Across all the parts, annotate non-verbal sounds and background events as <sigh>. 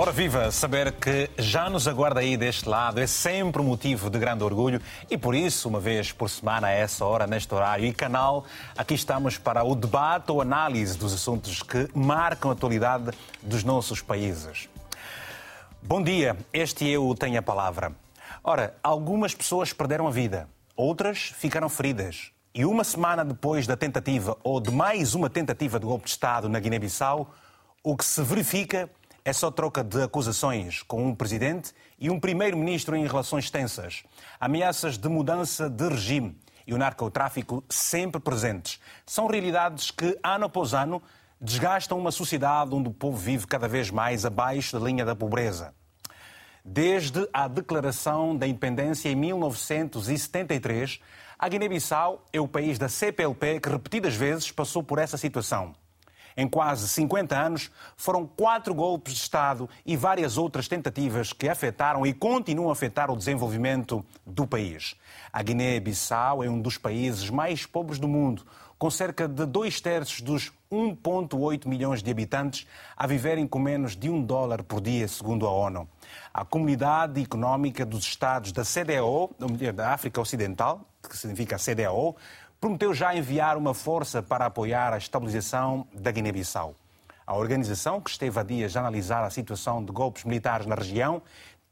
Ora viva, saber que já nos aguarda aí deste lado é sempre um motivo de grande orgulho e por isso, uma vez por semana, a essa hora, neste horário e canal, aqui estamos para o debate ou análise dos assuntos que marcam a atualidade dos nossos países. Bom dia, este eu tenho a palavra. Ora, algumas pessoas perderam a vida, outras ficaram feridas. E uma semana depois da tentativa ou de mais uma tentativa de golpe de Estado na Guiné-Bissau, o que se verifica é só troca de acusações com um presidente e um primeiro-ministro em relações tensas. Ameaças de mudança de regime e o narcotráfico sempre presentes. São realidades que, ano após ano, desgastam uma sociedade onde o povo vive cada vez mais abaixo da linha da pobreza. Desde a declaração da independência em 1973, a Guiné-Bissau é o país da CPLP que repetidas vezes passou por essa situação. Em quase 50 anos, foram quatro golpes de Estado e várias outras tentativas que afetaram e continuam a afetar o desenvolvimento do país. A Guiné-Bissau é um dos países mais pobres do mundo, com cerca de dois terços dos 1,8 milhões de habitantes a viverem com menos de um dólar por dia, segundo a ONU. A Comunidade Económica dos Estados da CDAO, da África Ocidental, que significa CDAO, prometeu já enviar uma força para apoiar a estabilização da Guiné-Bissau. A organização, que esteve há dias a analisar a situação de golpes militares na região,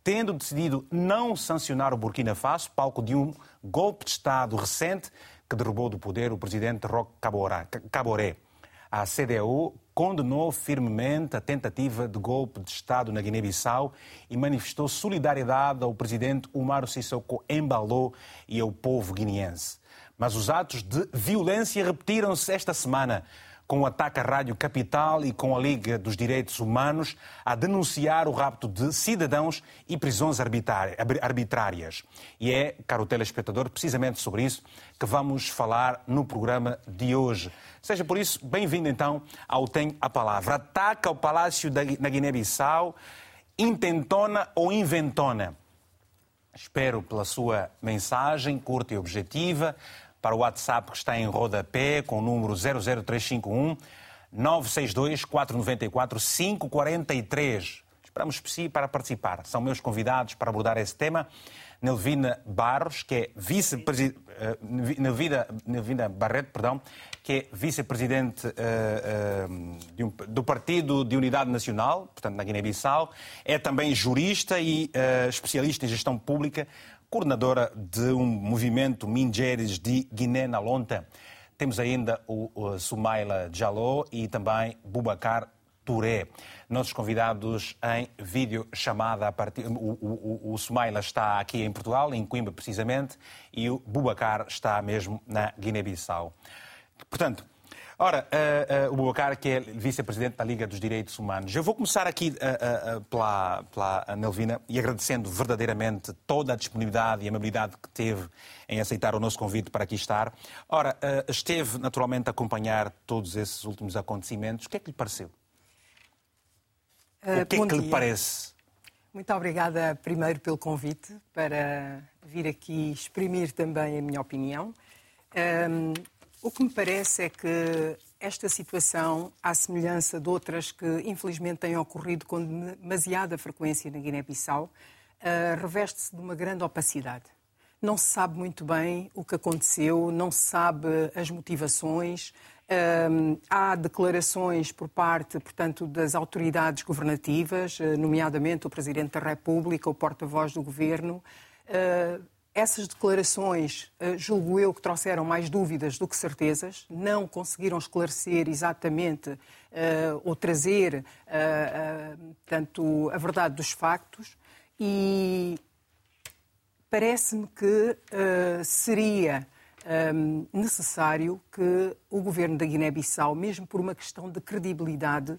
tendo decidido não sancionar o Burkina Faso, palco de um golpe de Estado recente que derrubou do poder o presidente Roch Caboré. A CDU condenou firmemente a tentativa de golpe de Estado na Guiné-Bissau e manifestou solidariedade ao presidente Umaro Sissoko Embaló e ao povo guineense. Mas os atos de violência repetiram-se esta semana, com o ataque à Rádio Capital e com a Liga dos Direitos Humanos a denunciar o rapto de cidadãos e prisões arbitrárias. E é, caro telespectador, precisamente sobre isso que vamos falar no programa de hoje. Seja por isso, bem-vindo então ao Tem a Palavra. Ataque ao Palácio da, na Guiné-Bissau, intentona ou inventona? Espero pela sua mensagem curta e objetiva para o WhatsApp que está em rodapé, com o número 00351 962 494 543. Esperamos por si para participar. São meus convidados para abordar esse tema. Nelvina Barros, que é vice-presidente, uh, Nelvina, Barreto, perdão, que é vice-presidente uh, uh, um, do Partido de Unidade Nacional, portanto na Guiné-Bissau, é também jurista e especialista em gestão pública, coordenadora de um movimento Mingeres de Guiné na Lonta. Temos ainda o, o Sumaila Jaló e também Bubacar Touré. Nossos convidados em vídeo chamada a partir. O, o, o Sumaila está aqui em Portugal, em Coimbra precisamente, e o Bubacar está mesmo na Guiné-Bissau. Portanto, Ora, uh, uh, o Bubacar, que é vice-presidente da Liga dos Direitos Humanos. Eu vou começar aqui uh, pela, pela Nelvina e agradecendo verdadeiramente toda a disponibilidade e amabilidade que teve em aceitar o nosso convite para aqui estar. Ora, esteve naturalmente a acompanhar todos esses últimos acontecimentos. O que é que lhe pareceu? o que é que lhe parece? Muito obrigada, primeiro, pelo convite para vir aqui exprimir também a minha opinião. Um, o que me parece é que esta situação, à semelhança de outras que infelizmente têm ocorrido com demasiada frequência na Guiné-Bissau, uh, reveste-se de uma grande opacidade. Não se sabe muito bem o que aconteceu, não se sabe as motivações. Uh, há declarações por parte, portanto, das autoridades governativas, uh, nomeadamente o Presidente da República, o porta-voz do Governo. Uh, essas declarações, eh, julgo eu, que trouxeram mais dúvidas do que certezas, não conseguiram esclarecer exatamente uh, ou trazer uh, uh, tanto a verdade dos factos e parece-me que seria um, necessário que o governo da Guiné-Bissau, mesmo por uma questão de credibilidade,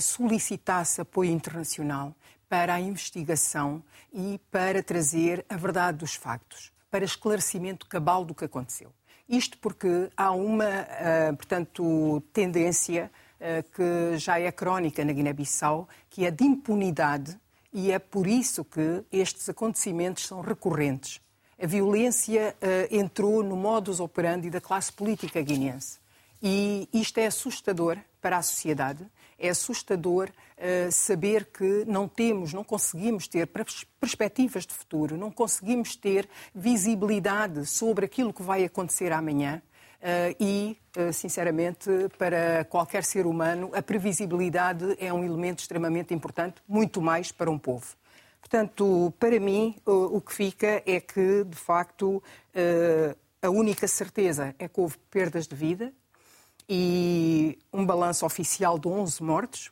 solicitasse apoio internacional para a investigação e para trazer a verdade dos factos, para esclarecimento cabal do que aconteceu. Isto porque há uma, uh, portanto, tendência uh, que já é crónica na Guiné-Bissau, que é de impunidade, e é por isso que estes acontecimentos são recorrentes. A violência uh, entrou no modus operandi da classe política guineense. E isto é assustador para a sociedade é assustador uh, saber que não temos, não conseguimos ter perspectivas de futuro, não conseguimos ter visibilidade sobre aquilo que vai acontecer amanhã. Uh, e, uh, sinceramente, para qualquer ser humano, a previsibilidade é um elemento extremamente importante, muito mais para um povo. Portanto, para mim, o que fica é que, de facto, a única certeza é que houve perdas de vida e um balanço oficial de 11 mortos,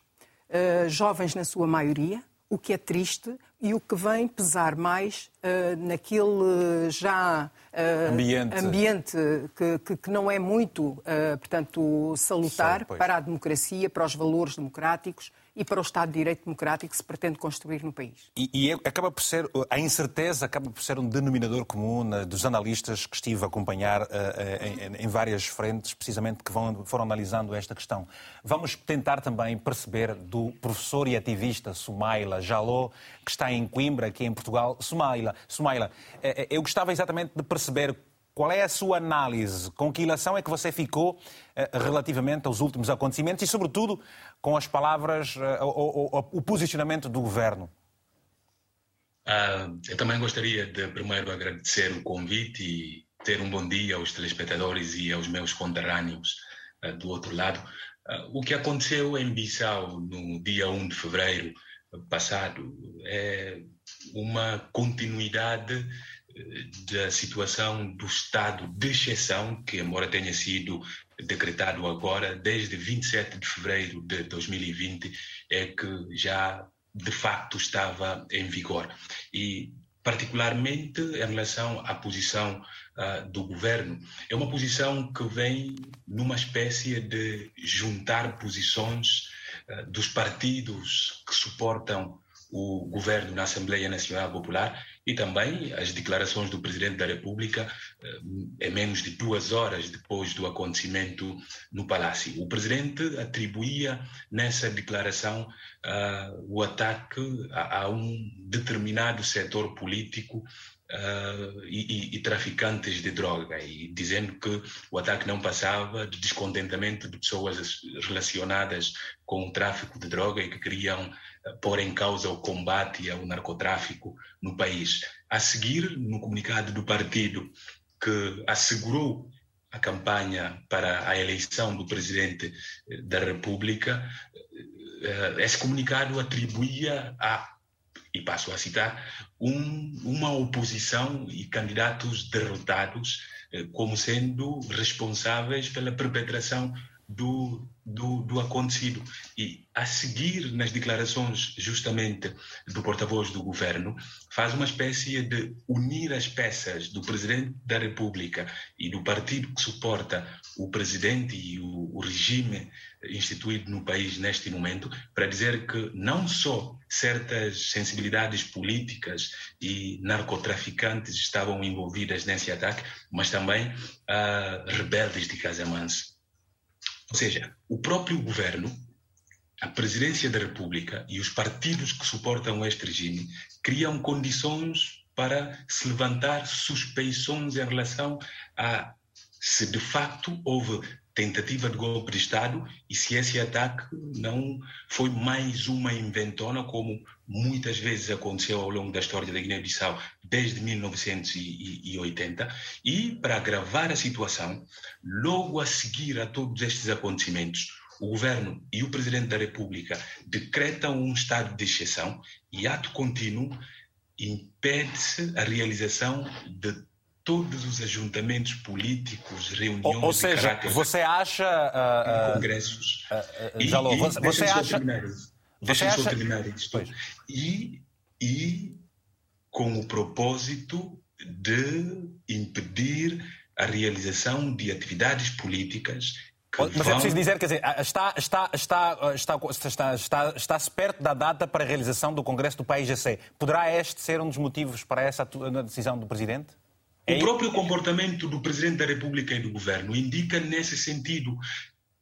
jovens na sua maioria, o que é triste e o que vem pesar mais uh, naquele já uh, ambiente, ambiente que, que, que, não é muito, portanto, salutar para a democracia, para os valores democráticos e para o Estado de Direito democrático que se pretende construir no país. E, e é, acaba por ser, a incerteza acaba por ser um denominador comum dos analistas que estive a acompanhar uh, em, em, várias frentes, precisamente que vão, foram analisando esta questão. Vamos tentar também perceber do professor e ativista Sumaila Jaló, que está em Coimbra, aqui em Portugal. Sumaila, Sumaila eu gostava exatamente de perceber qual é a sua análise? Com que ilação é que você ficou eh, relativamente aos últimos acontecimentos e, sobretudo, com as palavras, eh, o, posicionamento do governo? Uh, eu também gostaria de primeiro agradecer o convite e ter um bom dia aos telespectadores e aos meus conterrâneos uh, do outro lado. Uh, o que aconteceu em Bissau no dia 1 de fevereiro passado é uma continuidade da situação do estado de exceção, que, embora tenha sido decretado agora, desde 27 de fevereiro de 2020, é que já de facto estava em vigor. E, particularmente em relação à posição uh, do governo, é uma posição que vem numa espécie de juntar posições uh, dos partidos que suportam o governo na Assembleia Nacional Popular e também as declarações do Presidente da República é menos de duas horas depois do acontecimento no Palácio. O Presidente atribuía nessa declaração uh, o ataque a, a, um determinado setor político Uh, e, e, traficantes de droga, e dizendo que o ataque não passava de descontentamento de pessoas relacionadas com o tráfico de droga e que queriam pôr em causa o combate ao narcotráfico no país. A seguir, no comunicado do partido que assegurou a campanha para a eleição do presidente eh, da República, eh, esse comunicado atribuía a, e passo a citar, um, uma oposição e candidatos derrotados eh, como sendo responsáveis pela perpetração do, do, do, acontecido. E a seguir, nas declarações justamente do porta-voz do governo, faz uma espécie de unir as peças do presidente da República e do partido que suporta o presidente e o, o regime instituído no país neste momento, para dizer que não só certas sensibilidades políticas e narcotraficantes estavam envolvidas nesse ataque, mas também uh, rebeldes de Casamance ou seja, o próprio governo, a presidência da República e os partidos que suportam este regime criam condições para se levantar suspeições em relação a se de facto houve tentativa de golpe de Estado e se esse ataque não foi mais uma inventona, como muitas vezes aconteceu ao longo da história da Guiné-Bissau desde 1980. E, para agravar a situação, logo a seguir a todos estes acontecimentos, o governo e o presidente da República decretam um estado de exceção e, ato contínuo, impede-se a realização de todos os ajuntamentos políticos, reuniões ou, ou seja, você acha uh, uh, congressos uh, e, Jalou, você, você acha você acha terminar isto e, e com o propósito de impedir a realização de atividades políticas mas é preciso dizer, quer dizer, está, está, está, está, está, está, está-se perto da data para a realização do Congresso do PAIGC. Poderá este ser um dos motivos para essa decisão do Presidente? O próprio comportamento do Presidente da República e do Governo indica nesse sentido.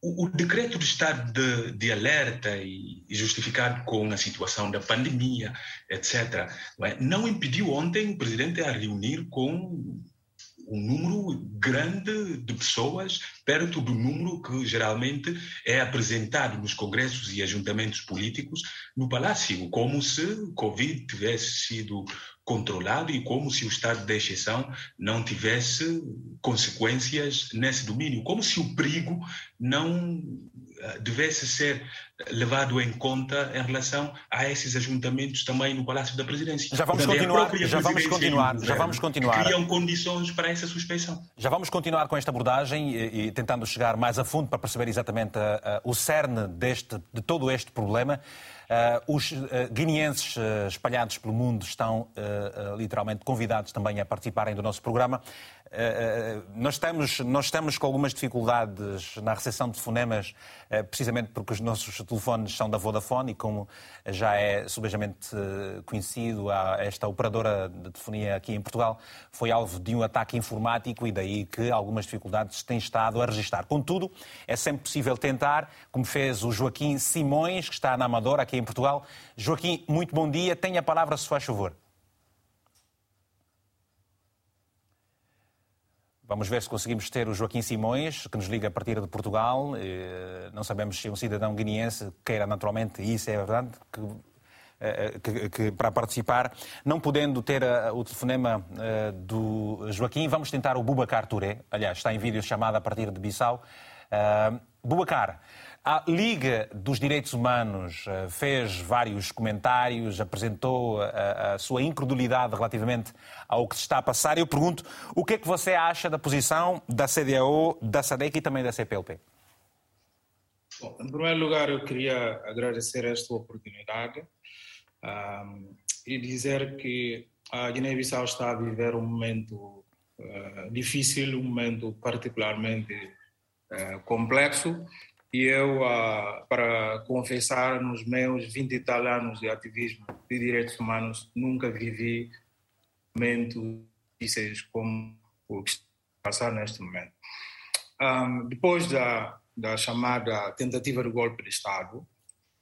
O, o decreto de estado de, de alerta e, e, justificado com a situação da pandemia, etc., não, é? não impediu ontem o Presidente a reunir com um número grande de pessoas, perto do número que geralmente é apresentado nos congressos e ajuntamentos políticos no Palácio, como se Covid tivesse sido controlado e como se o estado de exceção não tivesse consequências nesse domínio, como se o perigo não devesse ser levado em conta em relação a esses ajuntamentos também no Palácio da Presidência. Já vamos Portanto, continuar, já vamos continuar, já vamos continuar. Criam condições para essa suspeição. Já vamos continuar com esta abordagem e, e tentando chegar mais a fundo para perceber exatamente uh, uh, o cerne deste, de todo este problema. Uh, os uh, guineenses uh, espalhados pelo mundo estão literalmente convidados também a participarem do nosso programa. Nós, estamos, nós estamos com algumas dificuldades na recepção de fonemas, precisamente porque os nossos telefones são da Vodafone e como já é subejamente conhecido, esta operadora de telefonia aqui em Portugal foi alvo de um ataque informático e daí que algumas dificuldades têm estado a registrar. Contudo, é sempre possível tentar, como fez o Joaquim Simões, que está na Amadora, aqui em Portugal. Joaquim, muito bom dia. Tenha a palavra, se faz favor. Vamos ver se conseguimos ter o Joaquim Simões, que nos liga a partir de Portugal. Eh, não sabemos se é um cidadão guineense queira naturalmente, e isso é verdade, que, eh, que, que, para participar. Não podendo ter eh, o telefonema do Joaquim, vamos tentar o Bubacar Touré. Aliás, está em vídeo chamada a partir de Bissau. Bubacar, a Liga dos Direitos Humanos eh, fez vários comentários, apresentou a, eh, a, sua incredulidade relativamente ao que se está a passar. Eu pergunto, o que é que você acha da posição da CDAO, da SADEC e também da CPLP? Bom, em primeiro lugar, eu queria agradecer esta oportunidade um, e dizer que a Guiné-Bissau está a viver um momento uh, difícil, um momento particularmente uh, complexo e eu, ah, para confessar, nos meus 20 e tal anos de ativismo de direitos humanos, nunca vivi momentos difíceis como o que está a passar neste momento. Um, depois da, da chamada tentativa de golpe de Estado,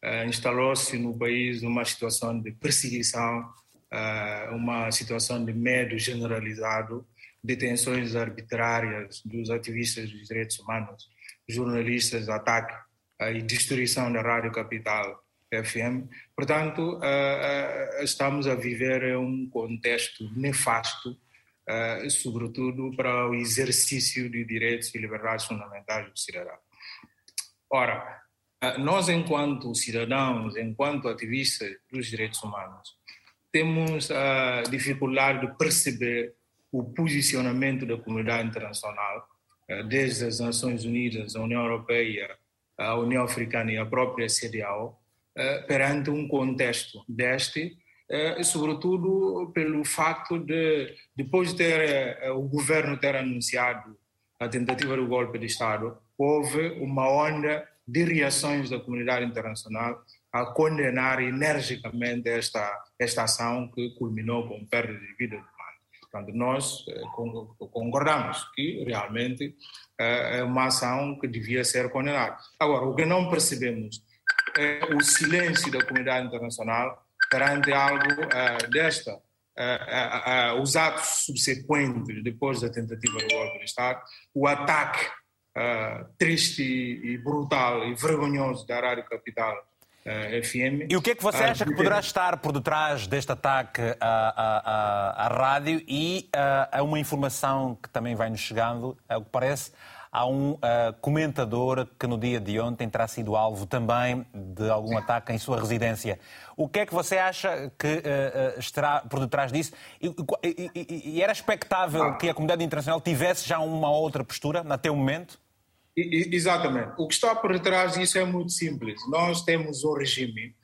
uh, instalou-se no país uma situação de perseguição, uh, uma situação de medo generalizado, detenções arbitrárias dos ativistas dos direitos humanos, jornalistas, ataque e destruição da Rádio Capital FM. Portanto, estamos a viver um contexto nefasto, sobretudo para o exercício de direitos e liberdades fundamentais do cidadão. Ora, nós, enquanto cidadãos, enquanto ativistas dos direitos humanos, temos a dificuldade de perceber o posicionamento da comunidade internacional eh, desde as Nações Unidas, a União Europeia, a União Africana e a própria CDAO, eh, perante um contexto deste, eh, sobretudo pelo facto de, depois de ter o governo ter anunciado a tentativa do golpe de Estado, houve uma onda de reações da comunidade internacional a condenar energicamente esta, esta ação que culminou com perda de vida Portanto, nós eh, concordamos que realmente eh, é uma ação que devia ser condenada. Agora, o que não percebemos é o silêncio da comunidade internacional perante algo eh, desta. os atos subsequentes, depois da tentativa do golpe de Estado, o ataque triste e brutal e vergonhoso da Rádio Capital FM. E o que é que você acha que poderá estar por detrás deste ataque à, à, à rádio e uh, a uma informação que também vai nos chegando, ao que parece, há um uh, comentador que no dia de ontem terá sido alvo também de algum ataque em sua residência. O que é que você acha que uh, estará por detrás disso? E, e, e, era expectável que a comunidade internacional tivesse já uma outra postura até o momento? Exatamente. O que está por detrás disso é muito simples. Nós temos um regime,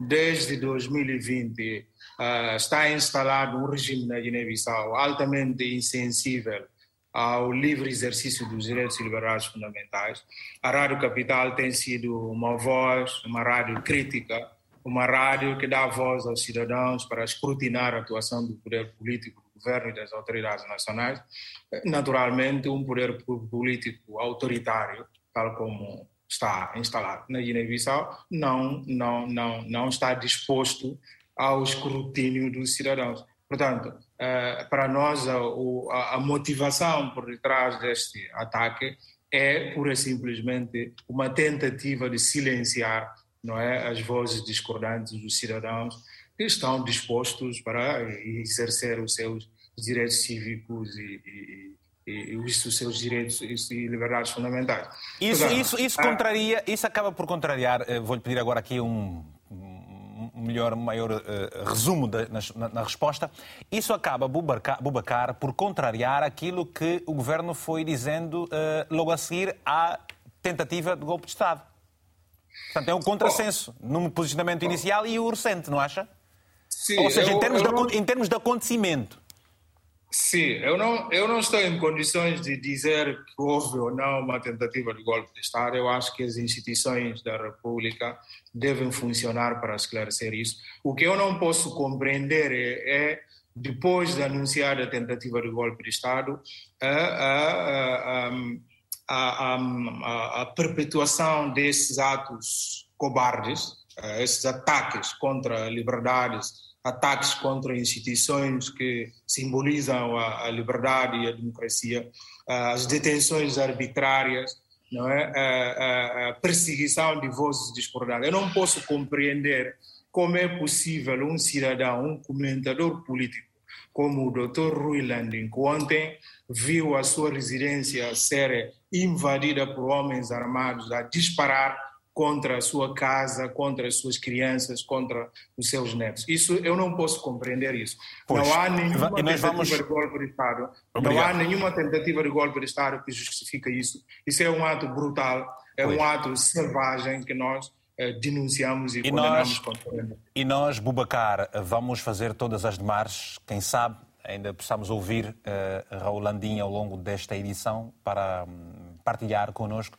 desde 2020, uh, ah, está instalado um regime na Guiné-Bissau altamente insensível ao livre exercício dos direitos e liberdades fundamentais. A Rádio Capital tem sido uma voz, uma rádio crítica, uma rádio que dá voz aos cidadãos para escrutinar a atuação do poder político governo e das autoridades nacionais, naturalmente um poder político autoritário, tal como está instalado na Guiné-Bissau, não, não, não, não está disposto ao escrutínio dos cidadãos. Portanto, para nós, a, a motivação por detrás deste ataque é pura e simplesmente uma tentativa de silenciar não é, as vozes discordantes dos cidadãos que estão dispostos para exercer os seus direitos cívicos e, e, e, e os seus direitos e liberdades fundamentais. Isso, Portanto, isso, isso contraria, isso acaba por contrariar, eh, vou-lhe pedir agora aqui um, melhor, maior uh, resumo de, na, na, resposta. Isso acaba, Bubacar, por contrariar aquilo que o governo foi dizendo uh, logo a seguir à tentativa de golpe de Estado. Portanto, é um contrassenso no posicionamento inicial e o recente, não acha? Sim, Ou seja, eu, em, termos eu... de, em termos de acontecimento. Sim, eu não, eu não estou em condições de dizer que houve ou não uma tentativa de golpe de Estado. Eu acho que as instituições da República devem funcionar para esclarecer isso. O que eu não posso compreender é, é depois de anunciar a tentativa de golpe de Estado, a, a, a, a perpetuação desses atos cobardes, esses ataques contra liberdades ataques contra instituições que simbolizam a, a liberdade e a democracia, as detenções arbitrárias, não é? a, a perseguição de vozes discordantes. Eu não posso compreender como é possível um cidadão, um comentador político, como o Dr. Rui Landing, que ontem viu a sua residência ser invadida por homens armados a disparar contra a sua casa, contra as suas crianças, contra os seus netos. Isso eu não posso compreender isso. Pois, não há nenhuma tentativa vamos... de golpe de Estado. Obrigado. Não há nenhuma tentativa de golpe de Estado que justifica isso. Isso é um ato brutal, é pois. um ato selvagem que nós eh, denunciamos e, e condenamos nós, E nós, Bubacar, vamos fazer todas as demarches, quem sabe ainda possamos ouvir uh, Raul Landinha ao longo desta edição para um, partilhar connosco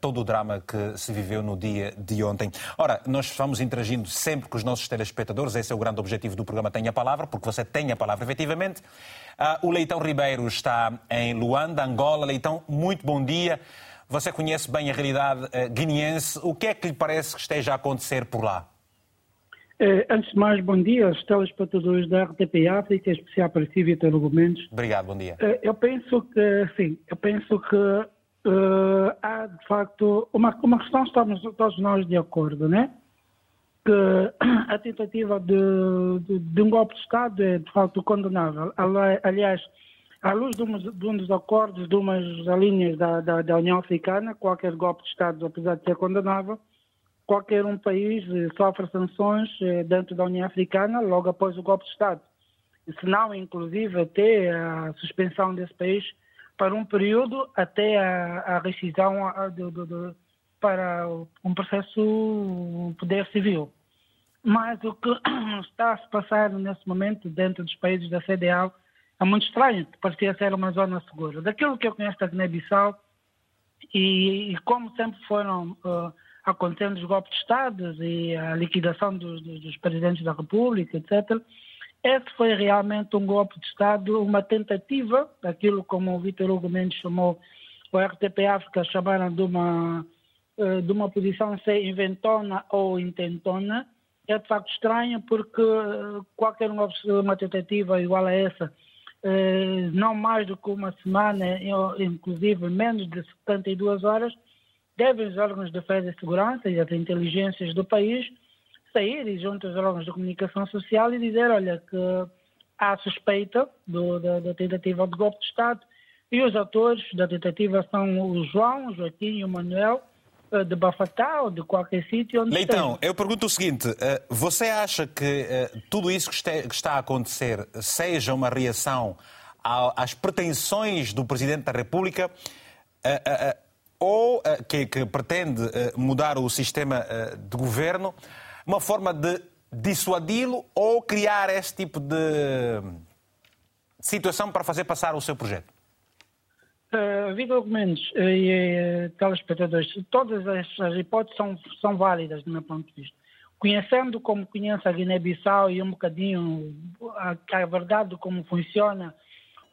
todo o drama que se viveu no dia de ontem. Ora, nós vamos interagindo sempre com os nossos telespectadores, esse é o grande objetivo do programa Tenha a Palavra, porque você tem a palavra efetivamente. Uh, o Leitão Ribeiro está em Luanda, Angola. Leitão, muito bom dia. Você conhece bem a realidade uh, guineense. O que é que lhe parece que esteja a acontecer por lá? Eh, antes de mais, bom dia aos telespectadores da RTP África, especial para si, Vitor Gomes. Obrigado, bom dia. eu penso que, sim, eu penso que uh, há de facto uma, uma questão, estamos todos nós de acordo, né? Que <clears throat> a tentativa de, de, de um golpe de Estado é de facto condenável. Aliás, à luz de um, de um dos acordos, de umas linhas da, da, da, União Africana, qualquer golpe de Estado, apesar de ser condenável, qualquer um país eh, sofre sanções eh, dentro da União Africana logo após o golpe de Estado. Se não, inclusive, até a suspensão desse país para um período até a, a rescisão a, de, de, de, para um processo poder civil. Mas o que <clears throat> está a se passar nesse momento dentro dos países da CDAO é muito estranho, parecia ser uma zona segura. Daquilo que eu conheço da Guiné-Bissau, e, e, como sempre foram uh, acontecendo os golpes de Estado e a liquidação dos, dos, dos presidentes da República, etc., esse foi realmente um golpe de Estado, uma tentativa, aquilo como o Vitor Hugo Mendes chamou, o RTP África chamaram de uma, eh, de uma posição ser inventona ou intentona, é de facto estranho porque eh, qualquer uma tentativa igual a essa, eh, não mais do que uma semana, inclusive menos de 72 horas, devem os órgãos de defesa e segurança e as inteligências do país sair e junto aos órgãos de comunicação social e dizer, olha, que há suspeita do, da, da, tentativa de golpe de Estado e os autores da tentativa são o João, o Joaquim e o Manuel eh, de Bafatá ou de qualquer sítio onde Leitão, esteja. eu pergunto o seguinte, eh, você acha que eh, tudo isso que está a acontecer seja uma reação às pretensões do Presidente da República ou que, que pretende mudar o sistema de governo uma forma de dissuadi-lo ou criar este tipo de situação para fazer passar o seu projeto? Uh, Vitor Gomes e uh, telespectadores, todas as hipóteses são, são válidas do meu ponto de vista. Conhecendo como conheço a Guiné-Bissau e um bocadinho a, a, verdade de como funciona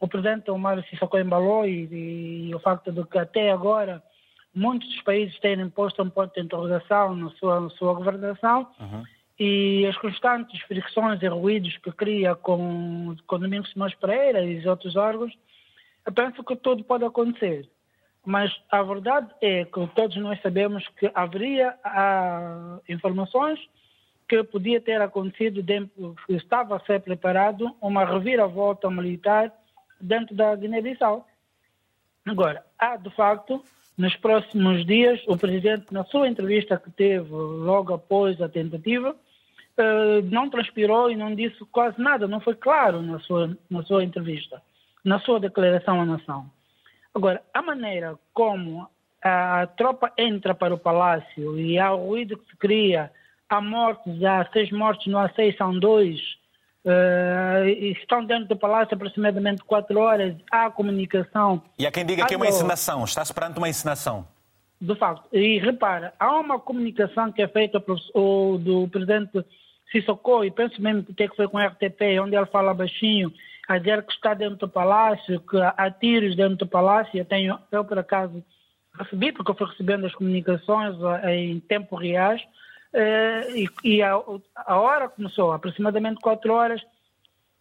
o presidente Omar Sissoko Embaló e, e o facto de que até agora muitos dos países têm posto um ponto de interrogação na sua, na sua governação. Uhum. e as constantes fricções e ruídos que cria com, com Domingos Simões Pereira e os outros órgãos, eu penso que tudo pode acontecer. Mas a verdade é que todos nós sabemos que haveria ah, informações que podia ter acontecido, dentro, que estava a ser preparado uma reviravolta militar dentro da Guiné-Bissau. Agora, há de facto, nos próximos dias, o presidente, na sua entrevista que teve logo após a tentativa, eh, não transpirou e não disse quase nada, não foi claro na sua, na sua entrevista, na sua declaração à nação. Agora, a maneira como a tropa entra para o palácio e há o ruído que se cria, há mortes, há seis mortes no A6, são dois, uh, estão dentro do palácio aproximadamente quatro horas, há comunicação. E há quem diga que é uma encenação, está-se perante uma encenação. De facto, e repara, há uma comunicação que é feita do presidente Sissoko, e penso mesmo que tem que foi com o RTP, onde ele fala baixinho, a dizer que está dentro do palácio, que há tiros dentro do palácio. Eu, tenho, eu por acaso, recebi, porque eu fui recebendo as comunicações eh, em tempo reais, e, e a, a, hora começou, aproximadamente quatro horas,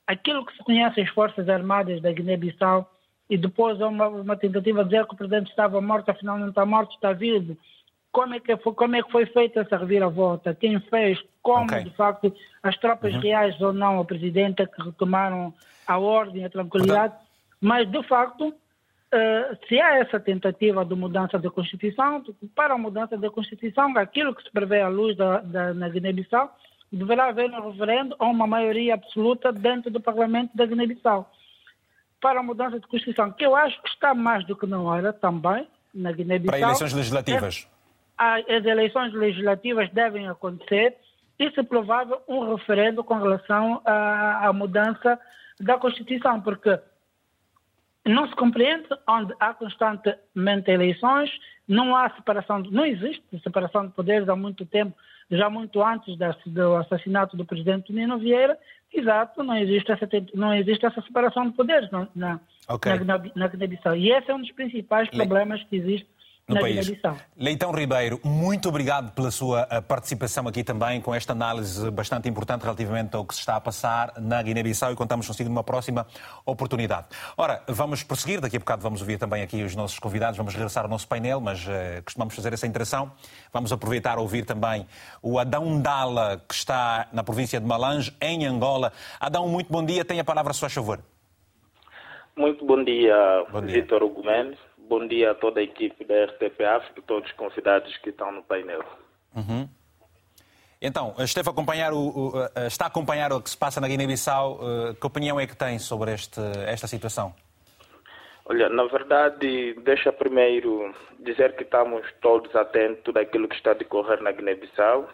aquilo que se conhece as Forças Armadas da Guiné-Bissau, e depois uma, uma tentativa de dizer que o presidente estava morto, afinal não está morto, está vivo. Como é que foi, como é que foi feita essa reviravolta? Quem fez? Como, okay. de facto, as tropas uhum. reais ou não, o presidente, é que retomaram a ordem, a tranquilidade. Portanto... Mas, de facto, Uh, se há essa tentativa de mudança da Constituição, para a mudança da Constituição, aquilo que se prevê à luz da, da, na Guiné-Bissau, deverá haver um referendo ou uma maioria absoluta dentro do Parlamento da Guiné-Bissau. Para a mudança de Constituição, que eu acho que está mais do que na hora também, na Guiné-Bissau. Para eleições legislativas. É, as eleições legislativas devem acontecer e, se provável, um referendo com relação à, à mudança da Constituição, porque não se compreende onde há constantemente eleições, não há separação, não existe separação de poderes há muito tempo, já muito antes do assassinato do presidente Nino Vieira, exato, não existe essa, não existe essa separação de poderes na, na, okay. na, na, na Guiné-Bissau. E esse é um dos principais problemas que existe no país. Leitão Ribeiro, muito obrigado pela sua eh, participação aqui também com esta análise bastante importante relativamente ao que se está a passar na Guiné-Bissau e contamos consigo numa próxima oportunidade. Ora, vamos prosseguir, daqui a bocado vamos ouvir também aqui os nossos convidados, vamos regressar ao nosso painel, mas uh, costumamos fazer essa interação. Vamos aproveitar a ouvir também o Adão Dala, que está na província de Malange, em Angola. Adão, muito bom dia, tenha a palavra a sua favor. Muito bom dia, dia. Vitor Hugo Mendes. Bom dia a toda a equipe da RTP África e todos os convidados que estão no painel. Uhum. Então, esteve a acompanhar o, o, está a acompanhar o que se passa na Guiné-Bissau. Eh, que opinião é que tem sobre este, esta situação? Olha, na verdade, deixa primeiro dizer que estamos todos atentos daquilo que está a decorrer na Guiné-Bissau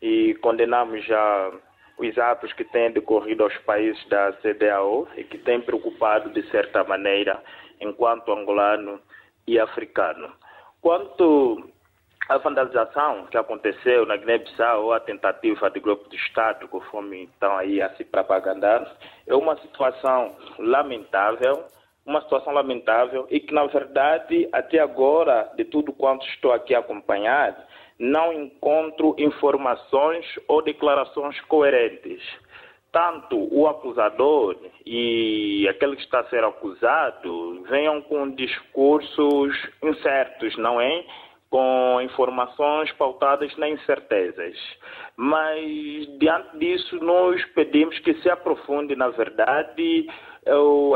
e condenamos já os atos que têm decorrido aos países da CDAO e que têm preocupado, de certa maneira, enquanto angolano e africano. Quanto à vandalização que aconteceu na Guiné-Bissau, a tentativa de grupo de Estado, conforme estão aí a se propagandar, é uma situação lamentável, uma situação lamentável e que, na verdade, até agora, de tudo quanto estou aqui a acompanhar, não encontro informações ou declarações coerentes tanto o acusador e aquele que está a ser acusado venham com discursos incertos, não é? Com informações pautadas nas incertezas. Mas, diante disso, nós pedimos que se aprofunde, na verdade,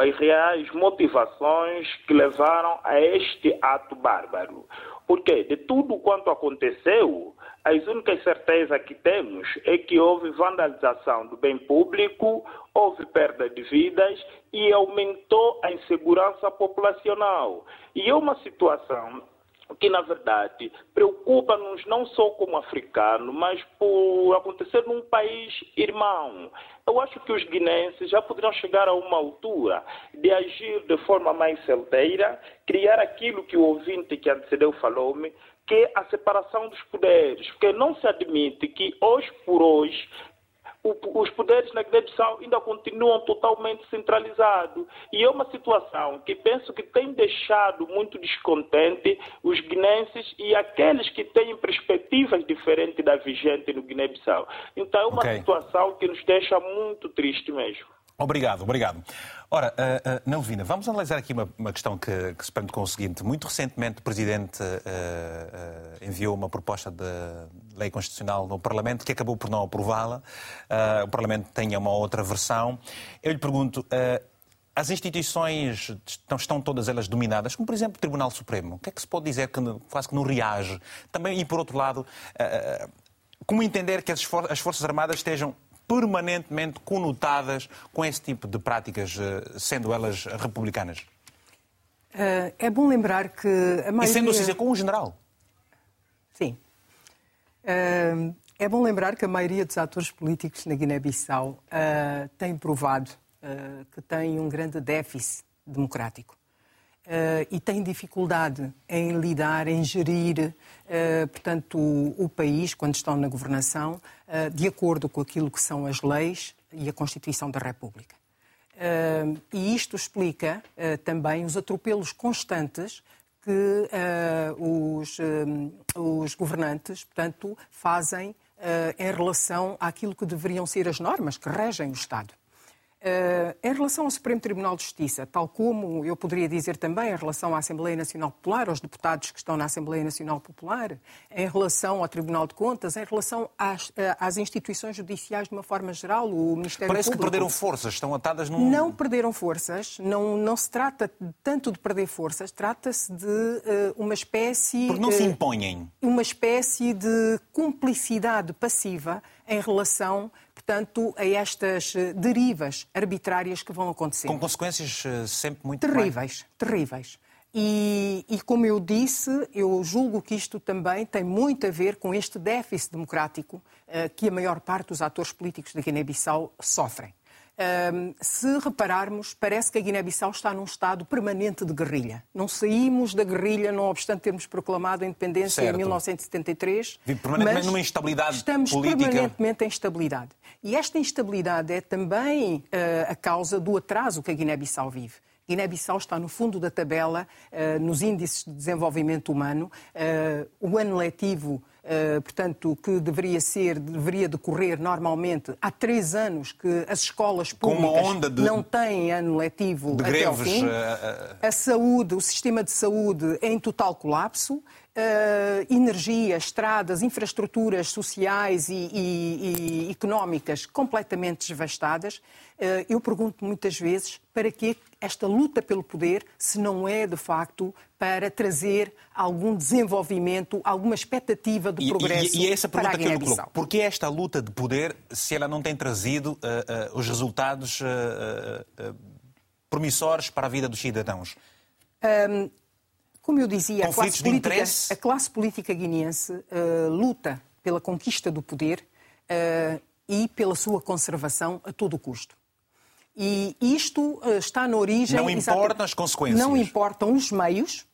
as reais motivações que levaram a este ato bárbaro. Porque de tudo quanto aconteceu, as únicas certezas que temos é que houve vandalização do bem público, houve perda de vidas e aumentou a insegurança populacional. E é uma situação que, na verdade, preocupa-nos não só como africano, mas por acontecer num país irmão. Eu acho que os guineenses já poderiam chegar a uma altura de agir de forma mais certeira, criar aquilo que o ouvinte que antecedeu falou-me, que é a separação dos poderes, porque não se admite que hoje por hoje os poderes na Guiné-Bissau ainda continuam totalmente centralizados. E é uma situação que penso que tem deixado muito descontente os guinenses e aqueles que têm perspectivas diferentes da vigente no Guiné-Bissau. Então é uma okay. situação que nos deixa muito triste mesmo. Obrigado, obrigado. Ora, uh, uh, Nelvina, vamos analisar aqui uma, uma questão que, que, se prende com o seguinte. Muito recentemente o Presidente uh, enviou uma proposta de lei constitucional no Parlamento que acabou por não aprová-la. o Parlamento tem uma outra versão. Eu lhe pergunto, as instituições estão, estão, todas elas dominadas, como por exemplo o Tribunal Supremo. O que é que se pode dizer que quase que não reage? Também, e por outro lado, como entender que as, for as Forças Armadas estejam permanentemente conotadas com esse tipo de práticas, eh, sendo elas republicanas? Uh, é bom lembrar que a maioria... E sendo assim, com um general? Sim. Uh, é bom lembrar que a maioria dos atores políticos na Guiné-Bissau uh, tem provado que tem um grande déficit democrático. Uh, e tem dificuldade em lidar, em gerir, uh, portanto, o, o, país, quando estão na governação, uh, de acordo com aquilo que são as leis e a Constituição da República. e isto explica também os atropelos constantes que os, os, governantes, portanto, fazem em relação àquilo que deveriam ser as normas que regem o Estado. Uh, em relação ao Supremo Tribunal de Justiça, tal como eu poderia dizer também em relação à Assembleia Nacional Popular, aos deputados que estão na Assembleia Nacional Popular, em relação ao Tribunal de Contas, em relação às, eh, às instituições judiciais de uma forma geral, o Ministério Parece Público... que perderam forças, estão atadas num... Não perderam forças, não, não se trata tanto de perder forças, trata-se de uh, uma espécie... Porque não se impõem. Uma espécie de cumplicidade passiva em relação portanto, a estas eh, derivas arbitrárias que vão acontecer. Com consequências eh, sempre muito terríveis, terríveis. E, e, como eu disse, eu julgo que isto também tem muito a ver com este déficit democrático uh, que a maior parte dos atores políticos da Guiné-Bissau sofrem. Um, se repararmos, parece que a Guiné-Bissau está num estado permanente de guerrilha. Não saímos da guerrilha, não obstante termos proclamado a independência certo. em 1973. Vive permanentemente numa instabilidade estamos política. Estamos permanentemente em instabilidade. E esta instabilidade é também uh, a causa do atraso que a Guiné-Bissau vive. Guiné-Bissau está no fundo da tabela uh, nos índices de desenvolvimento humano. Uh, o ano letivo portanto, que deveria ser, deveria decorrer normalmente há três anos que as escolas públicas de, não têm ano letivo até greves, ao fim. Uh, uh... A saúde, o sistema de saúde é em total colapso. Uh, energia, estradas, infraestruturas sociais e, e, e económicas completamente devastadas. Uh, eu pergunto muitas vezes para que esta luta pelo poder, se não é de facto para trazer algum desenvolvimento, alguma expectativa do progresso e, e, e é essa pergunta para a que eu coloco. Por que esta luta de poder se ela não tem trazido uh, os resultados promissores para a vida dos cidadãos? Um, como eu dizia, a classe, política, a classe política guineense uh, luta pela conquista do poder uh, e pela sua conservação a todo custo. E isto uh, está na origem. Não importam as consequências. Não importam os meios,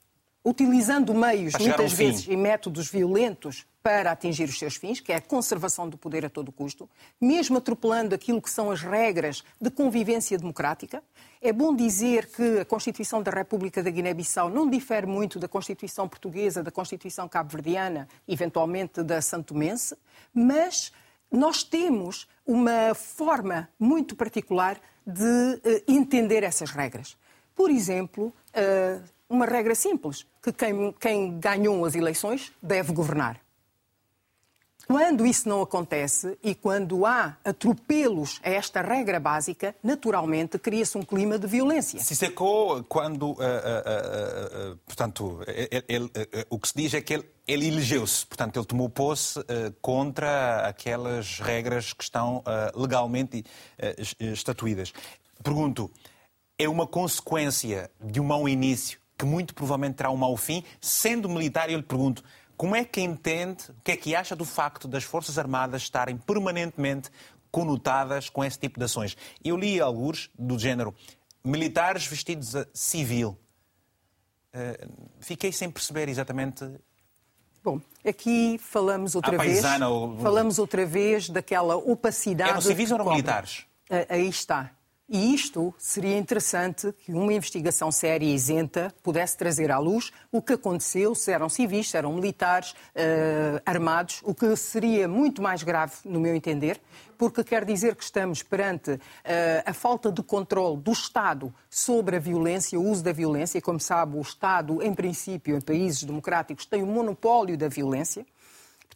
utilizando meios, muitas vezes, e métodos violentos para atingir os seus fins, que é a conservação do poder a todo custo, mesmo atropelando aquilo que são as regras de convivência democrática. É bom dizer que a Constituição da República da Guiné-Bissau não difere muito da Constituição portuguesa, da Constituição cabo-verdiana, eventualmente da santomense, mas nós temos uma forma muito particular de uh, entender essas regras. Por exemplo, uh, uma regra simples, que quem, quem ganhou as eleições deve governar. Quando isso não acontece e quando há atropelos a esta regra básica, naturalmente cria-se um clima de violência. Sisseko, quando, uh, uh, uh, portanto, ele, ele, o que se diz é que ele, ele elegeu-se, portanto, ele tomou posse contra aquelas regras que estão legalmente estatuídas. Pergunto, é uma consequência de um mau início que muito provavelmente terá um mau fim? Sendo militar, eu lhe pergunto, como é que entende, o que é que acha do facto das Forças Armadas estarem permanentemente conotadas com esse tipo de ações? Eu li alguns do género militares vestidos a civil. Uh, fiquei sem perceber exatamente Bom, aqui falamos outra vez. Paisana, ou... Falamos outra vez daquela opacidade. Eram civis ou eram militares? Aí está. E isto seria interessante que uma investigação séria e isenta pudesse trazer à luz o que aconteceu, se eram civis, se eram militares, uh, armados, o que seria muito mais grave, no meu entender, porque quer dizer que estamos perante uh, a falta de controle do Estado sobre a violência, o uso da violência. Como sabe, o Estado, em princípio, em países democráticos, tem o monopólio da violência.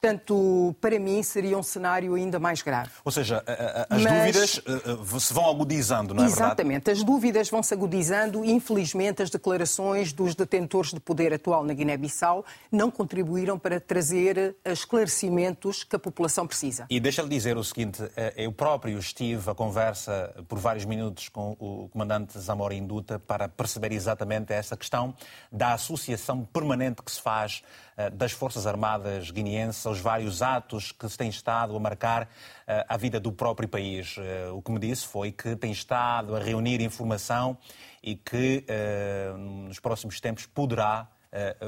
Portanto, para mim seria um cenário ainda mais grave. Ou seja, as Mas... dúvidas eh, se vão agudizando, não é Exatamente, verdade? as dúvidas vão se agudizando e, infelizmente, as declarações dos detentores de poder atual na Guiné-Bissau não contribuíram para trazer esclarecimentos que a população precisa. E deixa-lhe dizer o seguinte, eh, eu próprio estive a conversa por vários minutos com o comandante Zamora Induta para perceber exatamente essa questão da associação permanente que se faz eh, das Forças Armadas guineenses aos vários atos que se têm estado a marcar eh, a vida do próprio país. Eh, o que me disse foi que tem estado a reunir informação e que nos próximos tempos poderá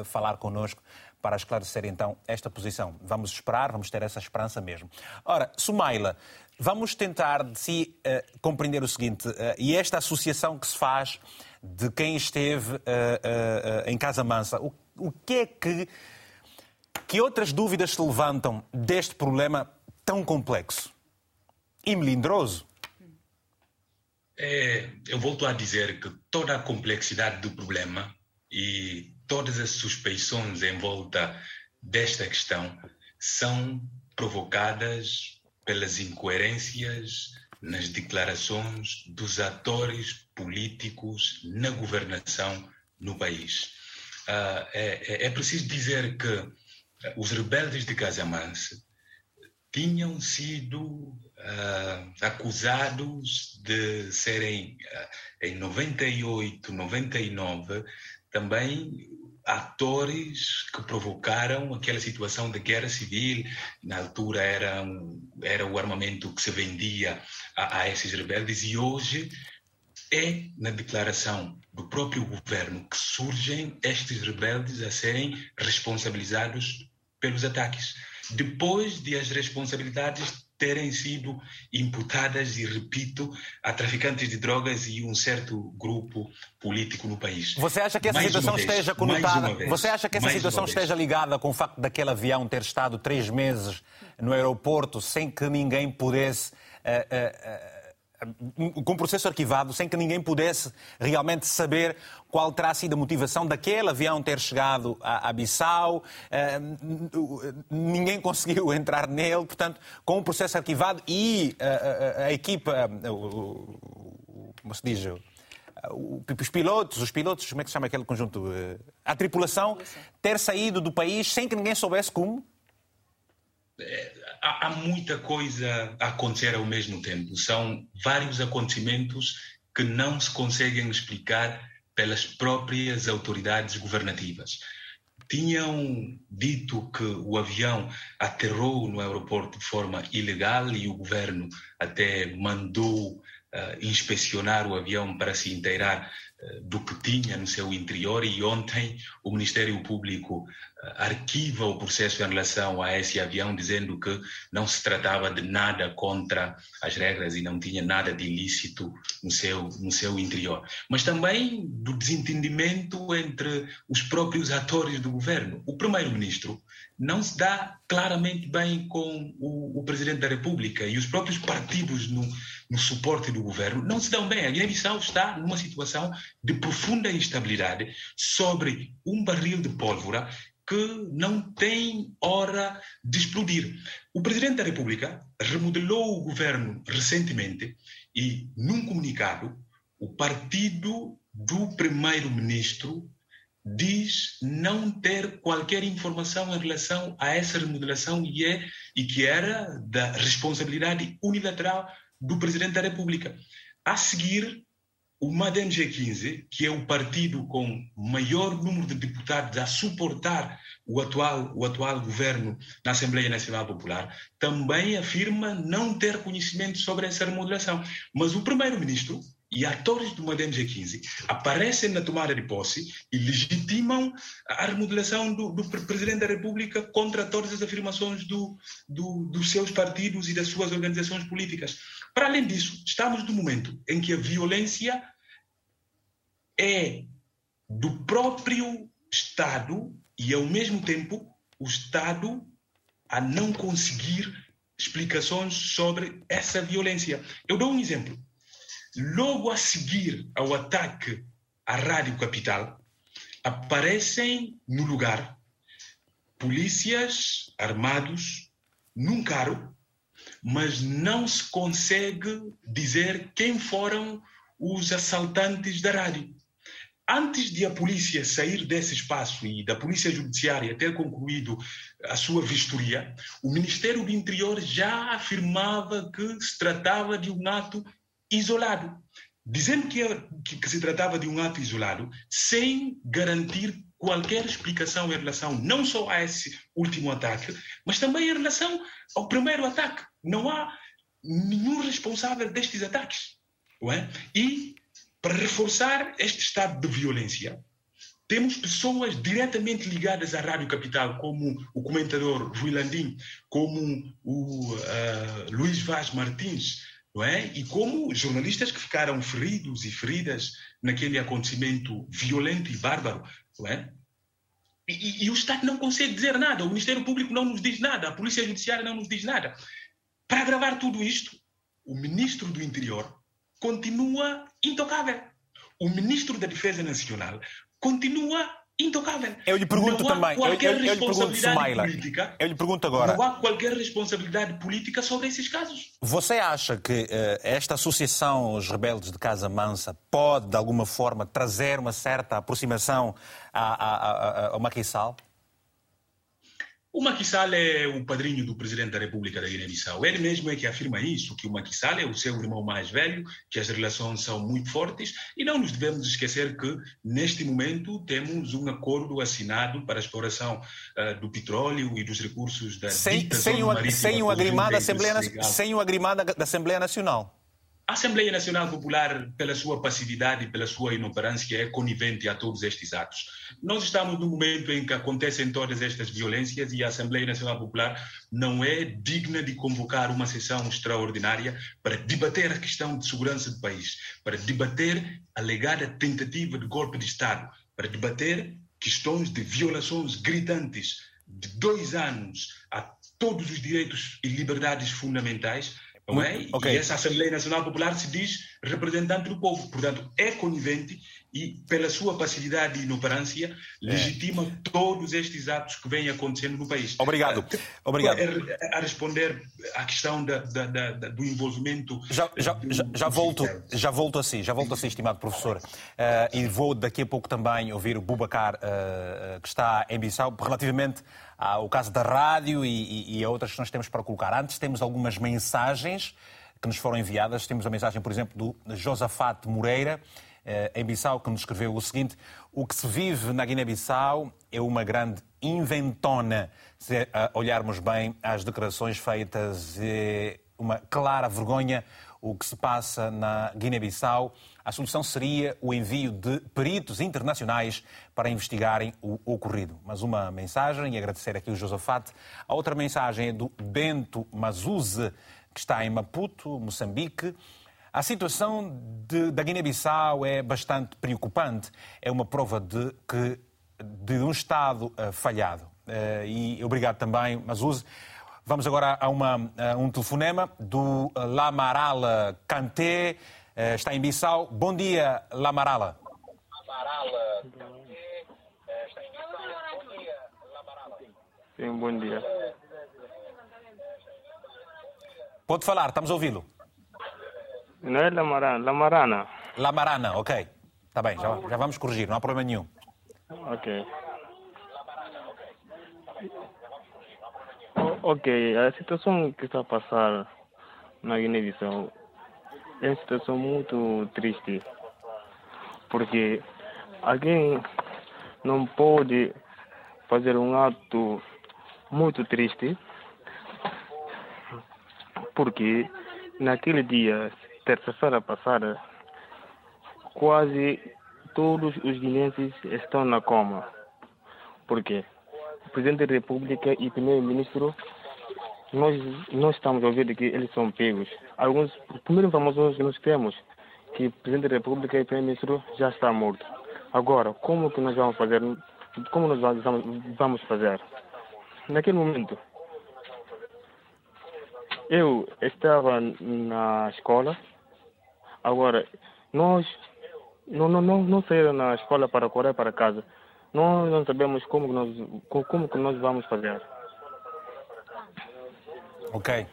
falar connosco para esclarecer então esta posição. Vamos esperar, vamos ter essa esperança mesmo. Ora, Sumaila, vamos tentar de si uh, compreender o seguinte, uh, e esta associação que se faz de quem esteve uh, em Casa Mansa, o, o que é que que outras dúvidas se levantam deste problema tão complexo e melindroso? É, eu volto a dizer que toda a complexidade do problema e todas as suspeições em volta desta questão são provocadas pelas incoerências nas declarações dos atores políticos na governação no país. Uh, é, é, preciso dizer que os rebeldes de Casamance tinham sido uh, acusados de serem, uh, em 98, 99, também atores que provocaram aquela situação de guerra civil. Na altura era, era o armamento que se vendia a, a esses rebeldes e hoje é na declaração do próprio governo que surgem estes rebeldes a serem responsabilizados pelos ataques, depois de as responsabilidades terem sido imputadas, e repito, a traficantes de drogas e um certo grupo político no país. Você acha que essa mais situação vez, esteja conotada? Você acha que essa situação esteja ligada com o facto daquele avião ter estado três meses no aeroporto sem que ninguém pudesse. Uh, uh, uh, com o processo arquivado, sem que ninguém pudesse realmente saber qual terá sido a motivação daquele avião ter chegado a, Bissau, uh, ninguém conseguiu <laughs> entrar nele, portanto, com o processo arquivado e uh, a, a, equipa, uh, como se diz, os pilotos, os pilotos, como é que se chama aquele conjunto? A tripulação ter saído do país sem que ninguém soubesse como? É, há, há muita coisa a acontecer ao mesmo tempo. São vários acontecimentos que não se conseguem explicar pelas próprias autoridades governativas. Tinham dito que o avião aterrou no aeroporto de forma ilegal e o governo até mandou uh, inspecionar o avião para se inteirar do que tinha no seu interior e ontem o Ministério Público arquiva o processo em relação a esse avião, dizendo que não se tratava de nada contra as regras e não tinha nada de ilícito no seu, no seu interior. Mas também do desentendimento entre os próprios atores do governo. O primeiro-ministro não se dá claramente bem com o, o, presidente da República e os próprios partidos no, no suporte do governo não se dão bem. A Guiné-Bissau está numa situação de profunda instabilidade sobre um barril de pólvora que não tem hora de explodir. O Presidente da República remodelou o governo recentemente e, num comunicado, o partido do Primeiro-Ministro diz não ter qualquer informação em relação a essa remodelação e, é, e que era da responsabilidade unilateral do Presidente da República. A seguir, o MADEN G15, que é o partido com maior número de deputados a suportar o atual, o atual governo na Assembleia Nacional Popular, também afirma não ter conhecimento sobre essa remodelação. Mas o primeiro-ministro e atores do Modem G15 aparecem na tomada de posse e legitimam a remodelação do, do Presidente da República contra todas as afirmações do, do, dos seus partidos e das suas organizações políticas. Para além disso, estamos no momento em que a violência é do próprio Estado e, ao mesmo tempo, o Estado a não conseguir explicações sobre essa violência. Eu dou um exemplo. Logo a seguir ao ataque à Rádio Capital, aparecem no lugar polícias armados num carro, mas não se consegue dizer quem foram os assaltantes da rádio. Antes de a polícia sair desse espaço e da polícia judiciária ter concluído a sua vistoria, o Ministério do Interior já afirmava que se tratava de um ato isolado, dizendo que, que, se tratava de um ato isolado, sem garantir qualquer explicação em relação não só a esse último ataque, mas também em relação ao primeiro ataque. Não há nenhum responsável destes ataques. É? E para reforçar este estado de violência, temos pessoas diretamente ligadas à Rádio Capital, como o comentador Rui Landim, como o uh, Luís Vaz Martins, não é? E como jornalistas que ficaram feridos e feridas naquele acontecimento violento e bárbaro, não é? E, e, e, o Estado não consegue dizer nada, o Ministério Público não nos diz nada, a Polícia Judiciária não nos diz nada. Para agravar tudo isto, o Ministro do Interior continua intocável. O ministro da Defesa Nacional continua intocável. Eu lhe pergunto não há também, qualquer eu, eu, eu lhe pergunto, política, eu lhe pergunto agora. Não há qualquer responsabilidade política sobre esses casos. Você acha que uh, esta associação, os rebeldes de Casa Mansa, pode, de alguma forma, trazer uma certa aproximação ao Maquissal? O Macky Sall é o padrinho do presidente da República da Guiné-Bissau. Ele mesmo é que afirma isso, que o Macky Sall é o seu irmão mais velho, que as relações são muito fortes e não nos devemos esquecer que, neste momento, temos um acordo assinado para a exploração uh, do petróleo e dos recursos da sem, sem, uma, sem, um agrimado da Assembleia, sem um agrimado da Assembleia Nacional. A Assembleia Nacional Popular, pela sua passividade e pela sua inoperância, é conivente a todos estes atos. Nós estamos no momento em que acontecem todas estas violências e a Assembleia Nacional Popular não é digna de convocar uma sessão extraordinária para debater a questão de segurança do país, para debater a alegada tentativa de golpe de Estado, para debater questões de violações gritantes de dois anos a todos os direitos e liberdades fundamentais não é? Okay. E essa Assembleia Nacional Popular se diz representante do povo. Portanto, é conivente e, pela sua passividade e inoperância, é. legitima todos estes atos que vêm acontecendo no país. Obrigado. Ah, Obrigado. A responder à questão da, da, da, do envolvimento. Já, já, do, já, já volto, já volto assim, já volto assim, estimado professor. Uh, e vou daqui a pouco também ouvir o Bubacar, uh, que está em Bissau, relativamente ao caso da rádio e, e, e a outras questões que temos para colocar. Antes, temos algumas mensagens que nos foram enviadas. Temos a mensagem, por exemplo, do Josafat Moreira, em Bissau, que nos escreveu o seguinte: O que se vive na Guiné-Bissau é uma grande inventona. Se olharmos bem as declarações feitas, é uma clara vergonha o que se passa na Guiné-Bissau. A solução seria o envio de peritos internacionais para investigarem o ocorrido. Mas uma mensagem, e agradecer aqui o Josafate. A outra mensagem é do Bento Mazuze, que está em Maputo, Moçambique. A situação de, da Guiné-Bissau é bastante preocupante. É uma prova de que de um Estado uh, falhado. Uh, e obrigado também, Mazuze. Vamos agora a, uma, a um telefonema do Lamarala Kanté, uh, está em Bissau. Bom dia, Lamarala. Lamarala Kanté, está em Bissau. Bom dia, Lamarala. Sim, bom dia. Pode falar, estamos a ouvi-lo. Não é Lamarana, Lamarana. Lamarana, ok. Está bem, já, já vamos corrigir, não há problema nenhum. Ok. Ok, a situação que está a passar na Guiné-Bissau é uma situação muito triste, porque alguém não pode fazer um ato muito triste porque naquele dia, terça-feira passada, quase todos os guineenses estão na coma. Por quê? O presidente da República e o primeiro-ministro, nós, nós estamos a ouvir que eles são pegos. Alguns, primeiras informações que nós temos, que o presidente da República e o primeiro-ministro já está morto. Agora, como que nós vamos fazer? Como nós vamos fazer? Naquele momento, eu estava na escola, agora nós não, não, não, não saíram na escola para correr para casa. Nós não sabemos como nós, como que nós vamos fazer. Ok.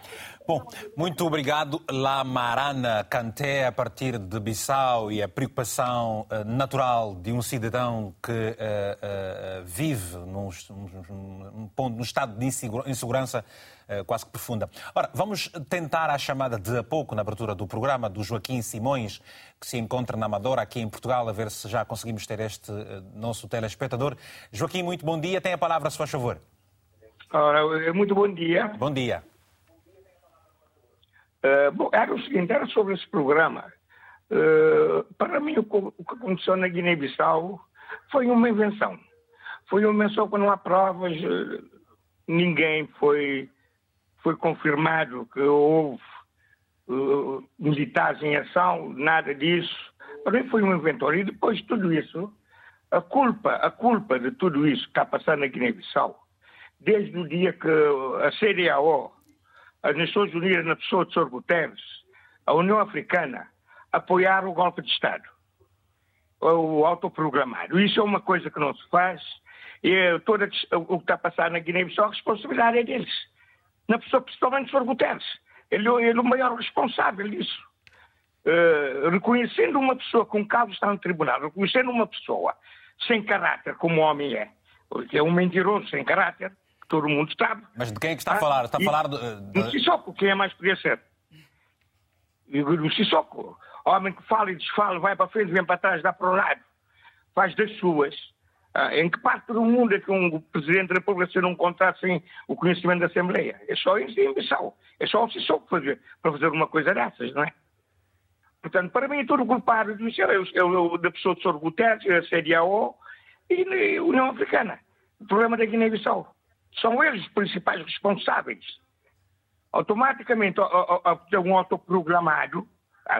Bom, muito obrigado, Lamarana Canté, a partir de Bissau e a preocupação uh, natural de um cidadão que uh, uh, vive num, num, num, num, estado de insegurança quase que profunda. Ora, vamos tentar a chamada de há pouco, na abertura do programa, do Joaquim Simões, que se encontra na Amadora, aqui em Portugal, a ver se já conseguimos ter este nosso telespectador. Joaquim, muito bom dia. Tem a palavra, se faz favor. Ora, muito bom dia. Bom dia. Uh, bom, era o seguinte, era sobre esse programa. Uh, para mim, o, o, que aconteceu na Guiné-Bissau foi uma invenção. Foi uma invenção que não há provas, uh, ninguém foi, foi confirmado que houve militares em ação, nada disso. Para mim foi um inventório. E depois de tudo isso, a culpa, a culpa de tudo isso que está passando na Guiné-Bissau, desde o dia que a CDAO as Nações Unidas, na pessoa de Sr. Guterres, a União Africana, apoiaram o golpe de Estado, o autoprogramado. Isso é uma coisa que não se faz e toda, o que está a passar na Guiné-Bissau, a responsabilidade é deles. Na pessoa, principalmente Sr. Guterres. Ele, ele é o maior responsável disso. Uh, reconhecendo uma pessoa com caso está no tribunal, reconhecendo uma pessoa sem caráter, como o homem é, porque é um mentiroso sem caráter, todo mundo sabe. Mas de quem é que está a falar? Está a falar de... do Sissoko, quem é mais podia ser? Do Sissoko. Homem que fala e desfala, vai para frente, vem para trás, dá para o lado. Faz das suas. Ah, em que parte do mundo é que um Presidente da República se não contrato sem o conhecimento da Assembleia? É só isso em Bissau. É só o Sissoko fazer, para fazer uma coisa dessas, não é? Portanto, para mim, todo culpado disso é, é, da pessoa de Sr. Guterres, a CDAO e a União Africana. O problema da Guiné-Bissau. São eles os principais responsáveis. Automaticamente, um autoprogramado,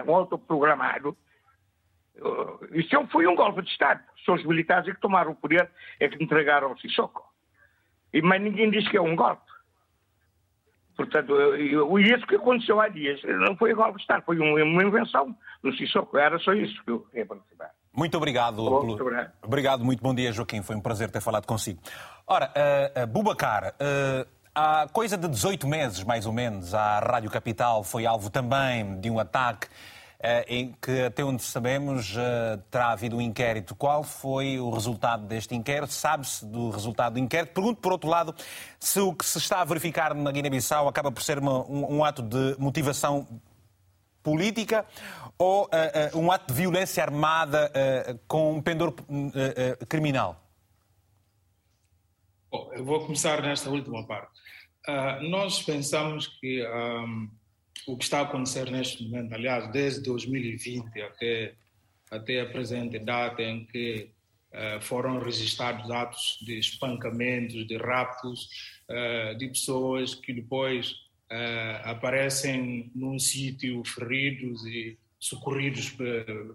um autoprogramado, isso foi um golpe de Estado. São os militares que tomaram o poder, é que entregaram o Sissoko. Mas ninguém diz que é um golpe. Portanto, isso que aconteceu há dias não foi golpe de Estado, foi uma invenção do Sissoko. Era só isso que eu queria participar. Muito obrigado. Bom, pelo... muito obrigado. obrigado. muito bom dia, Joaquim. Foi um prazer ter falado consigo. Ora, uh, uh, Bubacar, uh, há coisa de 18 meses, mais ou menos, a Rádio Capital foi alvo também de um ataque em que, até onde sabemos, terá havido um inquérito. Qual foi o resultado deste inquérito? Sabe-se do resultado do inquérito? Pergunto, por outro lado, se o que se está a verificar na Guiné-Bissau acaba por ser uma, um, um ato de motivação política ou uh, uh, um ato de violência armada uh, com um pendor criminal? Bom, eu vou começar nesta última parte. nós pensamos que um, o que está a acontecer neste momento, aliás, desde 2020 até, até a presente data em que foram registrados atos de espancamentos, de raptos de pessoas que depois uh, aparecem num sítio feridos e socorridos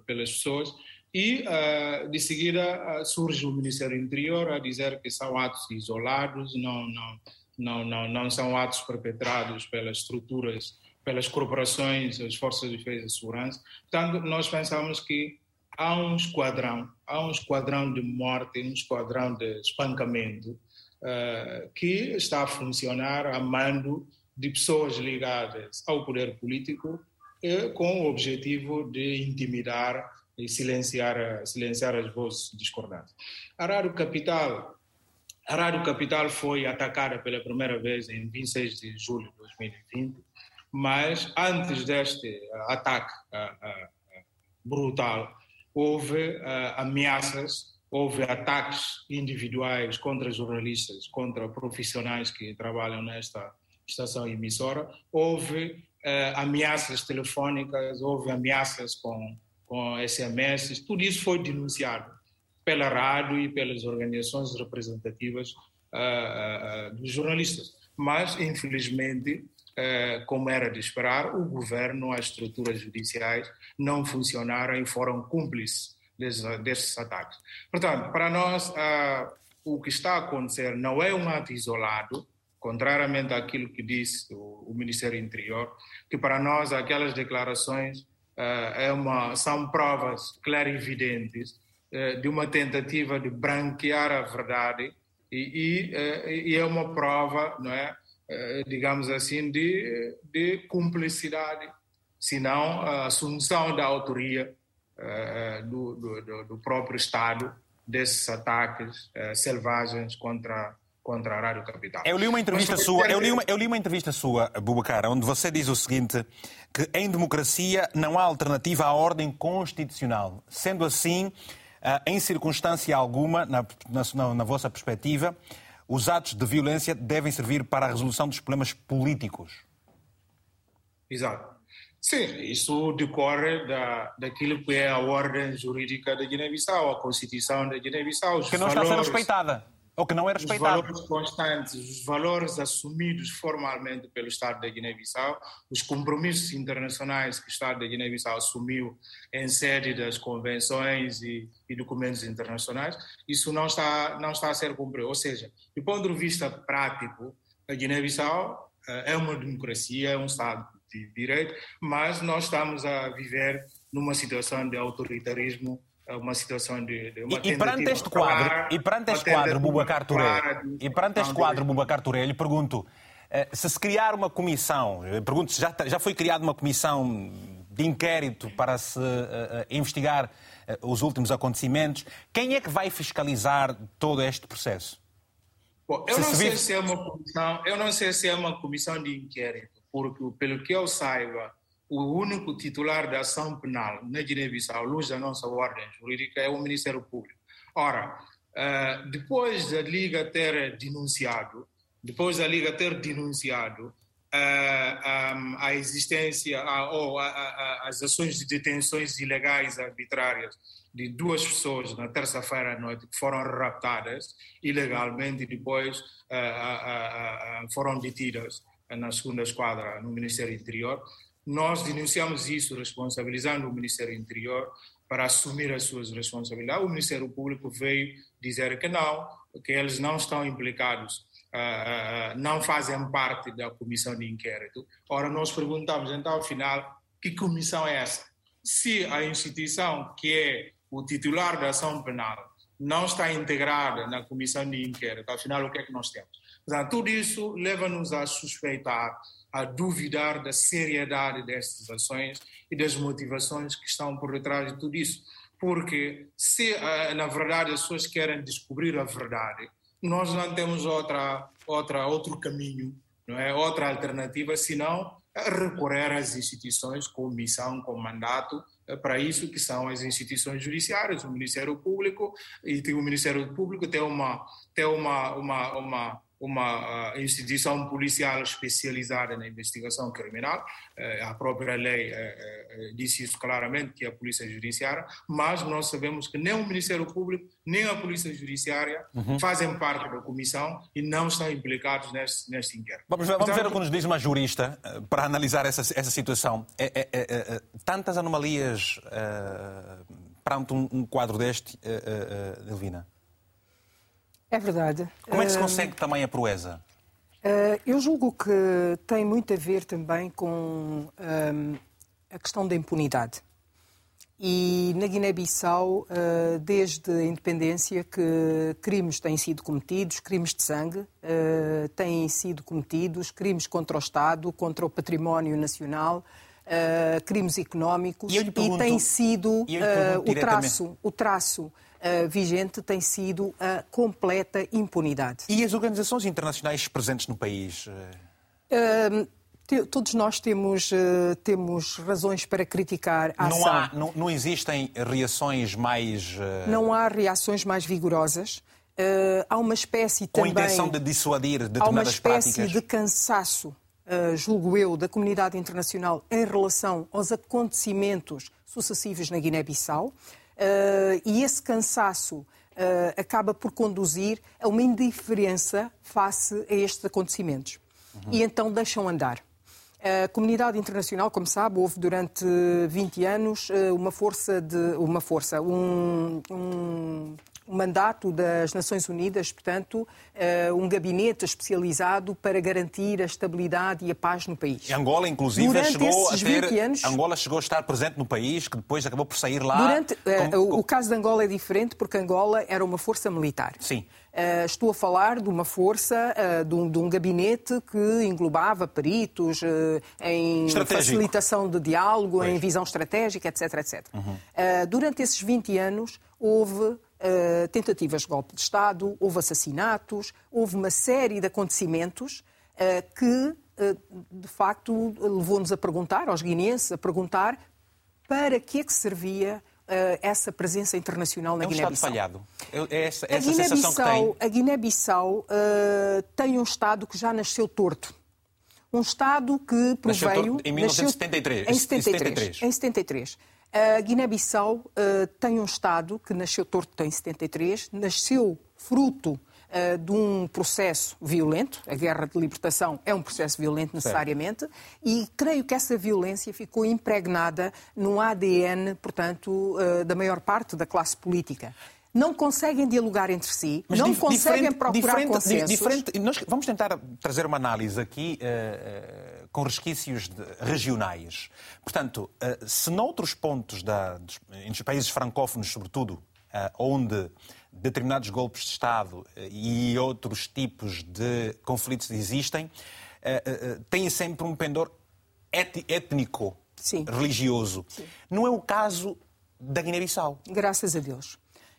pelas pessoas e uh, de seguida uh, surge o Ministério Interior a dizer que são atos isolados, não, não, não, não, não são atos perpetrados pelas estruturas, pelas corporações, as forças de defesa e segurança. Portanto, nós pensamos que há um esquadrão, há um esquadrão de morte, um esquadrão de espancamento uh, que está a funcionar a mando de pessoas ligadas ao poder político eh, com o objetivo de intimidar e silenciar, silenciar as vozes discordantes. A Rádio Capital, a Rádio Capital foi atacada pela primeira vez em 26 de julho de 2020, mas antes deste ataque uh, uh, brutal, houve ameaças, houve ataques individuais contra jornalistas, contra profissionais que trabalham nesta estação emissora, houve uh, ameaças telefónicas, houve ameaças com, com SMS, tudo isso foi denunciado pela rádio e pelas organizações representativas uh, uh, dos jornalistas. Mas, infelizmente, como era de esperar, o governo, as estruturas judiciais não funcionaram e foram cúmplices desses, desses ataques. Portanto, para nós, o que está a acontecer não é um ato isolado, contrariamente àquilo que disse o, o Ministério Interior, que para nós aquelas declarações é uma, são provas clarividentes de uma tentativa de branquear a verdade e, e, e é uma prova, não é, digamos assim, de, de cumplicidade, se não a assunção da autoria do, do, do próprio Estado desses ataques selvagens contra contra a Rádio Capital. Eu li uma entrevista Mas, sua, eu li uma, eu li uma entrevista sua, Bubacar, onde você diz o seguinte, que em democracia não há alternativa à ordem constitucional. Sendo assim, ah, em circunstância alguma, na, na, na vossa perspectiva, os atos de violência devem servir para a resolução dos problemas políticos. Exato. Sim, isso decorre da, daquilo que é a ordem jurídica da Guiné-Bissau, a Constituição da Guiné-Bissau. Que não está a ser respeitada ou que não é respeitado. Os valores constantes, os valores assumidos formalmente pelo Estado da Guiné-Bissau, os compromissos internacionais que o Estado da Guiné-Bissau assumiu em sede das convenções e, e, documentos internacionais, isso não está, não está a ser cumprido. Ou seja, do ponto de vista prático, a Guiné-Bissau eh, é uma democracia, é um Estado de direito, mas nós estamos a viver numa situação de autoritarismo uma situação de, de uma e, e perante este quadro, e perante este quadro, Bubacar Touré, e perante este quadro, Bubacar Touré, lhe pergunto eh, se se criar uma comissão, pergunto se já, já foi criada uma comissão de inquérito para se uh, investigar uh, os últimos acontecimentos, quem é que vai fiscalizar todo este processo? Bom, eu se não se sei vive... se é uma comissão, eu não sei se é uma comissão de inquérito, porque pelo que eu saiba, o único titular da ação penal na Guiné-Bissau, luz da nossa ordem jurídica, é o Ministério Público. Ora, eh, depois da Liga ter denunciado, depois da Liga ter denunciado eh, a existência ou as ações de detenções ilegais arbitrárias de duas pessoas na terça-feira à noite que foram raptadas ilegalmente e depois eh, foram detidas na segunda esquadra no Ministério Interior. Nós denunciamos isso, responsabilizando o Ministério Interior para assumir as suas responsabilidades. O Ministério Público veio dizer que não, que eles não estão implicados, uh, uh, não fazem parte da comissão de inquérito. Ora, nós perguntamos, então, afinal, que comissão é essa? Se a instituição que é o titular da ação penal não está integrada na comissão de inquérito, afinal, o que é que nós temos? Portanto, tudo isso leva-nos a suspeitar a duvidar da seriedade destas ações e das motivações que estão por detrás de tudo isso. Porque se, eh, na verdade, as pessoas querem descobrir a verdade, nós não temos outra, outra, outro caminho, não é? outra alternativa, senão recorrer às instituições com missão, com mandato, eh, para isso que são as instituições judiciárias, o Ministério Público, e o Ministério Público tem uma, tem uma, uma, uma uma uh, instituição policial especializada na investigação criminal. Uh, a própria lei uh, disse isso claramente, que é a Polícia Judiciária, mas nós sabemos que nem o Ministério Público, nem a Polícia Judiciária uhum. fazem parte da comissão e não estão implicados neste, neste inquérito. Vamos ver, vamos ver o que nos diz uma jurista para analisar essa, essa situação. É, é, é, é tantas anomalias perante um, um, quadro deste, Delvina? É verdade. Como é que se consegue também a proeza? Uh, eu julgo que tem muito a ver também com um, a questão da impunidade. E na Guiné-Bissau, uh, desde a independência, que crimes têm sido cometidos, crimes de sangue têm sido cometidos, crimes contra o Estado, contra o património nacional, crimes económicos, e, e tem sido o traço, o traço uh, vigente tem sido a completa impunidade. E as organizações internacionais presentes no país? Uh, todos nós temos, uh, temos razões para criticar a não. Há, não, não existem reações mais... Uh... Não há reações mais vigorosas. Uh, há uma espécie Com também... Com a intenção de dissuadir determinadas? Há uma espécie práticas. de cansaço uh, julgo eu, da comunidade internacional em relação aos acontecimentos sucessivos na Guiné-Bissau. Uh, e esse cansaço uh, acaba por conduzir a uma indiferença face a estes acontecimentos. Uhum. E então deixam andar. A comunidade internacional, como sabe, houve durante 20 anos uma força de uma força, um, um um mandato das Nações Unidas, portanto, eh, um gabinete especializado para garantir a estabilidade e a paz no país. E Angola, inclusive, Durante chegou a ter... Anos... Angola chegou a estar presente no país, que depois acabou por sair lá... Durante... Eh, como... O caso de Angola é diferente porque Angola era uma força militar. Sim. Uh, estou a falar de uma força, uh, de, um, de, um, gabinete que englobava peritos uh, em facilitação de diálogo, pois. em visão estratégica, etc. etc. Uhum. durante esses 20 anos houve uh, tentativas de golpe de Estado, houve assassinatos, houve uma série de acontecimentos uh, que, uh, de facto, levou-nos a perguntar, aos guineenses, a perguntar para que é que servia essa presença internacional na é um Guiné-Bissau. falhado. É essa, essa a sensação que tem. A Guiné-Bissau tem um Estado que já nasceu torto. Um Estado que proveio... Nasceu em 1973. Nasceu, em 73. 73. Em 73. A Guiné-Bissau uh, tem um Estado que nasceu torto em 73, nasceu fruto uh, de um processo violento, a guerra de libertação é um processo violento necessariamente, certo. e creio que essa violência ficou impregnada no ADN, portanto, uh, da maior parte da classe política não conseguem dialogar entre si, Mas não conseguem procurar diferente, consensos. Diferente, nós vamos tentar trazer uma análise aqui uh, com resquícios de, regionais. Portanto, uh, se noutros pontos, da, dos, países francófonos, sobretudo, uh, onde determinados golpes de Estado uh, e outros tipos de conflitos existem, têm sempre um pendor étnico, Sim. religioso. Sim. Não é o caso da Guiné-Bissau. Graças a Deus.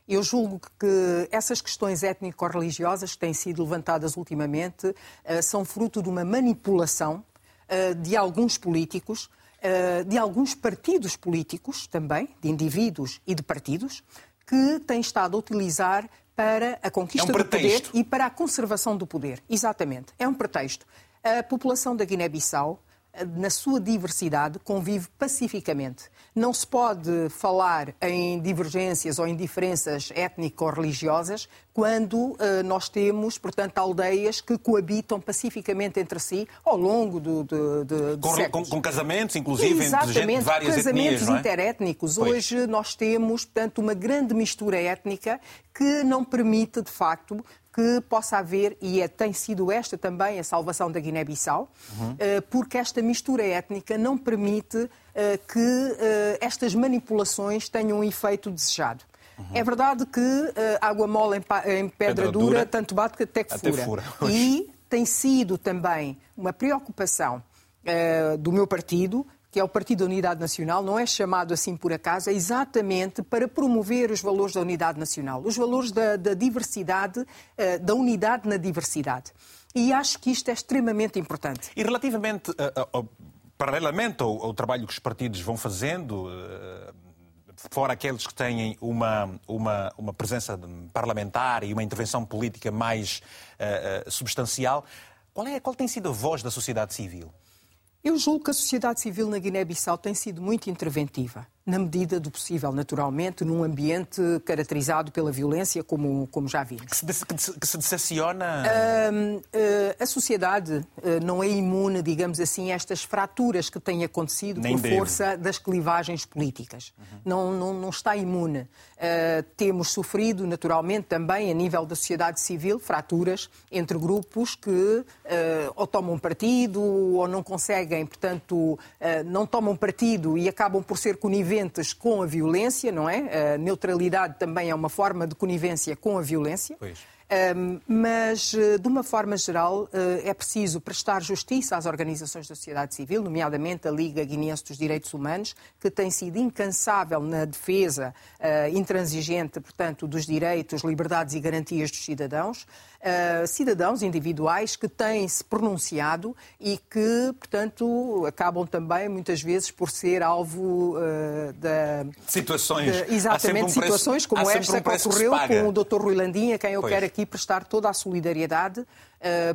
Eu julgo que essas questões étnico-religiosas que têm sido levantadas ultimamente são fruto de uma manipulação eh, de alguns políticos, eh, de alguns partidos políticos também, de indivíduos e de partidos, que têm estado a utilizar para a conquista é um do poder e para a conservação do poder. Exatamente. É um pretexto. A população da Guiné-Bissau na sua diversidade, convive pacificamente. Não se pode falar em divergências ou em diferenças étnico-religiosas quando uh, nós temos, portanto, aldeias que coabitam pacificamente entre si ao longo do, de, de, com, com, com, casamentos, inclusive, Exatamente, entre gente de várias casamentos etnias, não é? interétnicos. Pois. Hoje nós temos, portanto, uma grande mistura étnica que não permite, de facto, que possa haver, e é, tem sido esta também a salvação da Guiné-Bissau, uhum. porque esta mistura étnica não permite eh, que eh, estas manipulações tenham um efeito desejado. Uhum. É verdade que água mole em, pedra, dura, dura, tanto bate que até que até fura. fura. E tem sido também uma preocupação do meu partido que é o Partido da Unidade Nacional, não é chamado assim por acaso, é exatamente para promover os valores da unidade nacional, os valores da, da diversidade, eh, da unidade na diversidade. E acho que isto é extremamente importante. E relativamente, uh, uh, paralelamente ao, ao, trabalho que os partidos vão fazendo, uh, fora aqueles que têm uma, uma, uma presença parlamentar e uma intervenção política mais substancial, qual, é, qual tem sido a voz da sociedade civil? Eu julgo que a sociedade civil na Guiné-Bissau tem sido muito interventiva na medida do possível, naturalmente, num ambiente caracterizado pela violência, como, como já vimos. Que se, que se decepciona? Uh, uh, a sociedade uh, não é imune, digamos assim, a estas fraturas que têm acontecido Nem por deve. força das clivagens políticas. Uhum. Não, não, não, está imune. Ah, temos sofrido, naturalmente, também, a nível da sociedade civil, fraturas entre grupos que ou tomam partido ou não conseguem, portanto, não tomam partido e acabam por ser coniventes coniventes com a violência, não é? A neutralidade também é uma forma de conivência com a violência. Pois. Um, mas, eh, de uma forma geral, uh, é preciso prestar justiça às organizações da sociedade civil, nomeadamente a Liga Guineense dos Direitos Humanos, que tem sido incansável na defesa uh, intransigente, portanto, dos direitos, liberdades e garantias dos cidadãos uh, cidadãos individuais que têm se pronunciado e que, portanto, acabam também muitas vezes por ser alvo uh, da. Situações. De, exatamente, um situações como esta um que ocorreu com o Dr. Rui Landinha, quem eu pois. quero aqui aqui prestar toda a solidariedade,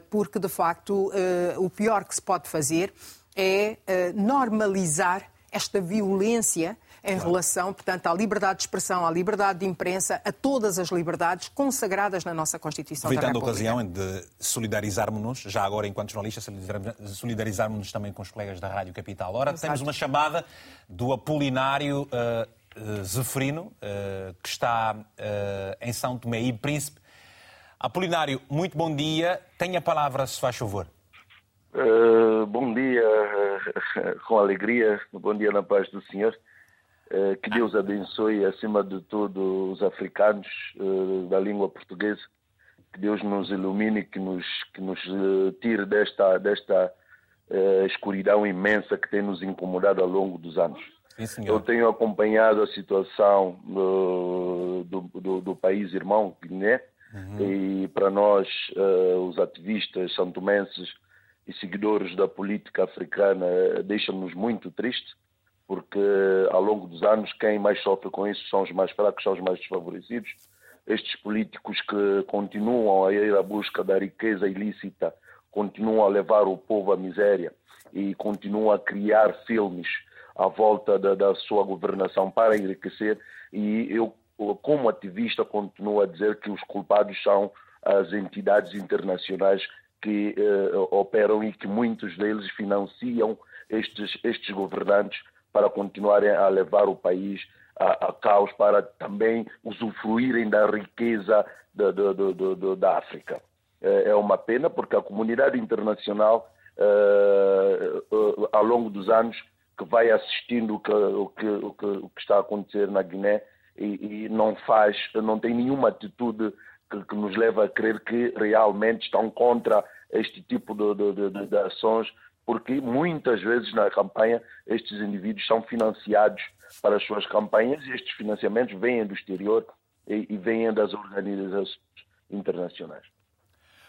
porque de facto o pior que se pode fazer é normalizar esta violência em relação, portanto, à liberdade de expressão, à liberdade de imprensa, a todas as liberdades consagradas na nossa Constituição Aproveitando da República. a ocasião de solidarizarmos-nos, já agora enquanto jornalistas, solidarizarmos-nos também com os colegas da Rádio Capital. Ora, Exato. temos uma chamada do Apolinário uh, uh, Zeferino, uh, que está em São Tomé e Príncipe. Apolinário, muito bom dia. Tenha a palavra, se faz favor. bom dia, <laughs> com alegria. Bom dia na paz do Senhor. Que Deus abençoe, acima de tudo, os africanos da língua portuguesa. Que Deus nos ilumine, que nos, que nos tire desta, desta escuridão imensa que tem nos incomodado ao longo dos anos. Sim, Eu tenho acompanhado a situação do, do, do, do país irmão, Guiné, uhum. e para nós, os ativistas santomenses e seguidores da política africana, deixa-nos muito tristes porque ao longo dos anos quem mais sofre com isso são os mais fracos, são os mais desfavorecidos. Estes políticos que continuam a ir à busca da riqueza ilícita, continuam a levar o povo à miséria e continuam a criar filmes à volta da, da sua governação para enriquecer. E eu, como ativista, continuo a dizer que os culpados são as entidades internacionais que eh, operam e que muitos deles financiam estes, estes governantes para continuarem a levar o país a, a caos, para também usufruírem da riqueza da, da, África. É uma pena porque a comunidade internacional, ao longo dos anos, que vai assistindo o que, o que, o que, o que está a acontecer na Guiné e, e, não faz, não tem nenhuma atitude que, que, nos leva a crer que realmente estão contra este tipo de, de, de, de ações porque muitas vezes na campanha estes indivíduos são financiados para as suas campanhas e estes financiamentos vêm do exterior e, e vêm das organizações internacionais.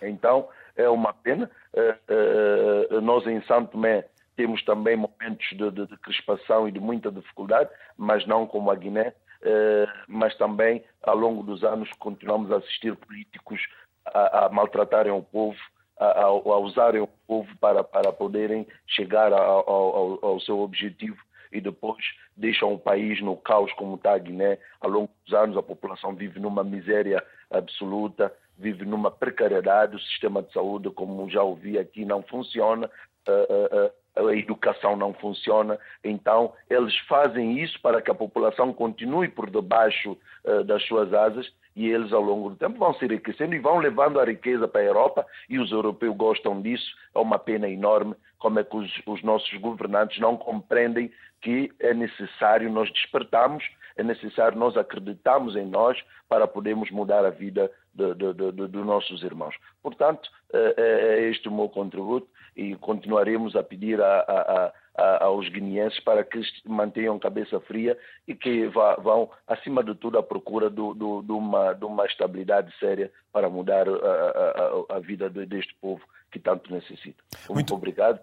Então, é uma pena. Uh, uh, nós em Santo Tomé temos também momentos de, de, de, crispação e de muita dificuldade, mas não como a Guiné. Uh, mas também, ao longo dos anos, continuamos a assistir políticos a, a maltratarem o povo, a, a, usarem o povo para, para poderem chegar ao, ao, ao, seu objetivo e depois deixam o país no caos como está a Guiné. Ao longo dos anos a população vive numa miséria absoluta, vive numa precariedade, o sistema de saúde, como já ouvi aqui, não funciona, a, a, a educação não funciona, então eles fazem isso para que a população continue por debaixo uh, das suas asas e eles ao longo do tempo vão se enriquecendo e vão levando a riqueza para a Europa e os europeus gostam disso. É uma pena enorme como é que os, os nossos governantes não compreendem que é necessário nós despertarmos, é necessário nós acreditarmos em nós para podermos mudar a vida dos nossos irmãos. Portanto, é, é este o meu contributo e continuaremos a pedir a, a, a, aos guineenses para que mantenham cabeça fria e que vá, vão, acima de tudo, à procura do, do, de, uma, de uma estabilidade séria para mudar a, a vida deste povo que tanto necessita. Muito, Muito obrigado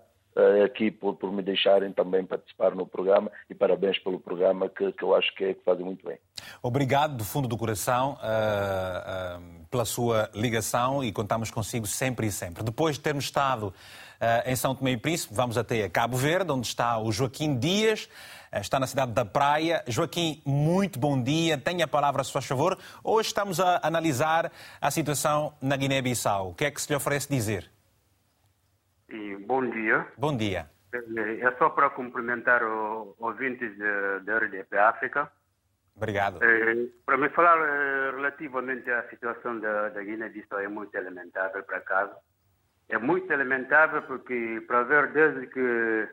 aqui por, por me deixarem também participar no programa e parabéns pelo programa que, que eu acho que, é, que fazem muito bem. Obrigado do fundo do coração uh, uh, pela sua ligação e contamos consigo sempre e sempre. Depois de termos estado uh, em São Tomé e Príncipe, vamos até Cabo Verde, onde está o Joaquim Dias, está na cidade da Praia. Joaquim, muito bom dia. Tenha a palavra, se faz favor. Hoje estamos a analisar a situação na Guiné-Bissau. O que é que se lhe oferece dizer? E bom dia. Bom dia. É só para cumprimentar os ouvintes da RDP África. Obrigado. É, para me falar é, relativamente à situação da, da Guiné-Bissau é muito lamentável, para casa. É muito lamentável porque, para ver, desde que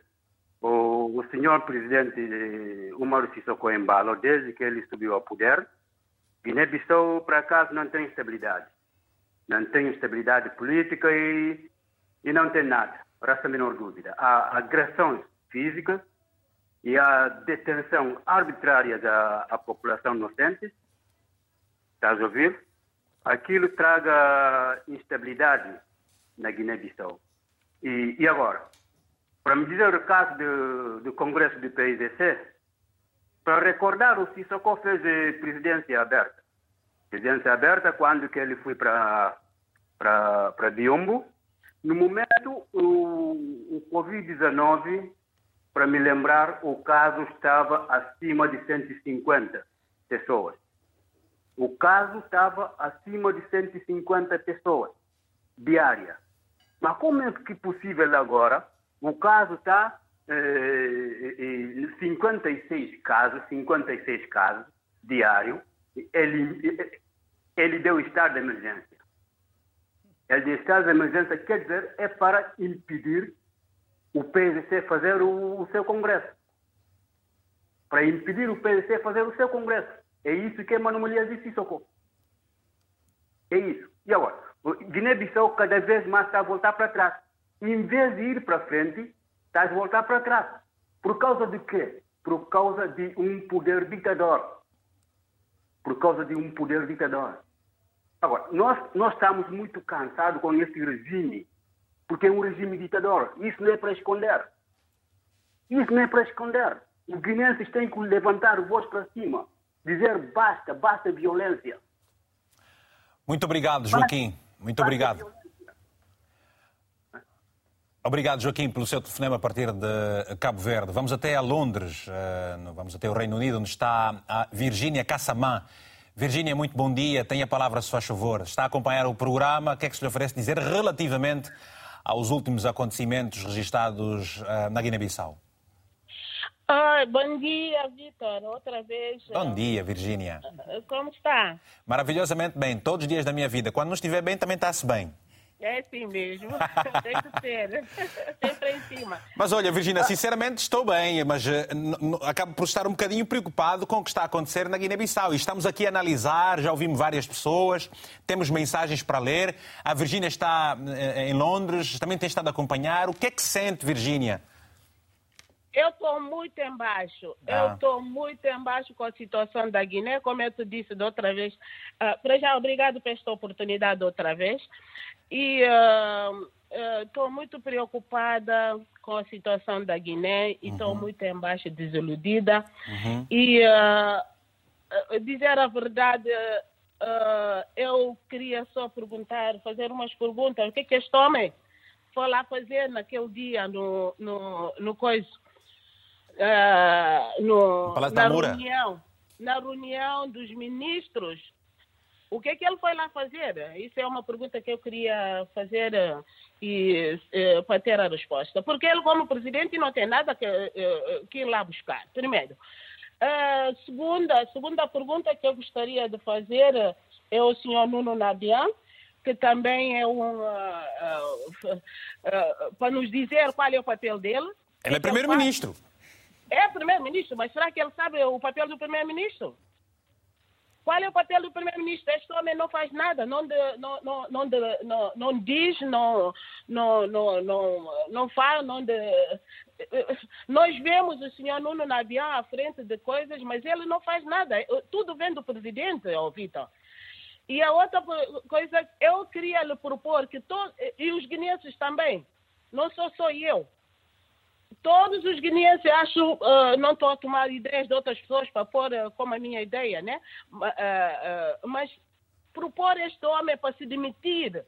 o, o senhor presidente Umaru Sissoko Embalo, desde que ele subiu ao poder, Guiné-Bissau, para acaso, não tem estabilidade. Não tem estabilidade política e e não tem nada, resta a menor dúvida. Há agressões físicas e a detenção arbitrária da a população inocente. Estás a ouvir? Aquilo traga instabilidade na Guiné-Bissau. E, e, agora? Para me dizer o caso do, do Congresso do PIDC, para recordar o Sissoko fez presidência aberta. residência aberta, quando que ele foi para para Biombo. No momento, o, o Covid-19, para me lembrar, o caso estava acima de 150 pessoas. O caso estava acima de 150 pessoas diária. Mas como é que possível agora? O caso está eh, eh, 56 casos, 56 casos diário. Ele, ele deu estado de emergência. Ele estado de emergência quer dizer é para impedir o PSC fazer o, o seu congresso. Para impedir o PSC fazer o seu congresso. É isso que Mano Mulher disse, socorro. É isso. E agora? Guiné-Bissau cada vez mais está a voltar para trás. Em vez de ir para frente, está a voltar para trás. Por causa de quê? Por causa de um poder ditador. Por causa de um poder ditador. Agora, nós, nós estamos muito cansados com esse regime, porque é um regime ditador. Isso não é para esconder. Isso não é para esconder. Os guineenses têm que levantar o voz para cima, dizer basta, basta violência. Muito obrigado, Joaquim. Muito obrigado. Obrigado, Joaquim, pelo seu telefonema a partir de Cabo Verde. Vamos até a Londres, eh, vamos até o Reino Unido, onde está a Virgínia Cassamã. Virgínia, muito bom dia. Tenha a palavra, se faz favor. Está a acompanhar o programa. O que é que se lhe oferece dizer relativamente aos últimos acontecimentos registados eh, na Guiné-Bissau? Ah, bom dia, Vitor. Outra vez. Bom dia, Virgínia. Como está? Maravilhosamente bem. Todos os dias da minha vida. Quando não estiver bem, também está-se bem. É assim mesmo. <laughs> Tem que ser. Sempre em cima. Mas olha, Virginia, sinceramente estou bem, mas uh, acabo por estar um bocadinho preocupado com o que está a acontecer na Guiné-Bissau. E estamos aqui a analisar, já ouvimos várias pessoas, temos mensagens para ler. A Virginia está uh, em Londres, também tem estado a acompanhar. O que é que sente, Virginia? Eu estou muito embaixo. Ah. Eu estou muito embaixo com a situação da Guiné, como eu te disse da outra vez. Uh, para já, obrigado por esta oportunidade outra vez. E estou uh, uh, muito preocupada com a situação da Guiné e estou uhum. muito embaixo, desiludida. Uhum. E dizer a verdade, eu queria só perguntar, fazer umas perguntas. O que é que este homem foi lá fazer naquele dia no, no, no coisa? uh, no, na reunião, na reunião dos ministros, o que é que ele foi lá fazer? Isso é uma pergunta que eu queria fazer uh, e, uh, para ter a resposta. Porque ele, como presidente, não tem nada que, uh, que ir lá buscar, primeiro. Uh, segunda, segunda pergunta que eu gostaria de fazer é ao senhor Nuno Nabian, que também é um. para nos dizer qual é o papel dele. Ele é primeiro-ministro. É primeiro-ministro, mas será que ele sabe o papel do primeiro-ministro? Qual é o papel do primeiro-ministro? Este homem não faz nada, não, de, não, não, não, de, não, não diz, não, não, não, não, não fala, não de... Nós vemos o senhor Nuno Nabian à frente de coisas, mas ele não faz nada. Tudo vem do presidente, oh, Vitor. E a outra coisa, eu queria lhe propor que todos, e os guineenses também, não sou só eu, todos os guineenses, acho, uh, não estou a tomar ideias de outras pessoas para pôr uh, como a minha ideia, né? Uh, mas propor este homem para se demitir.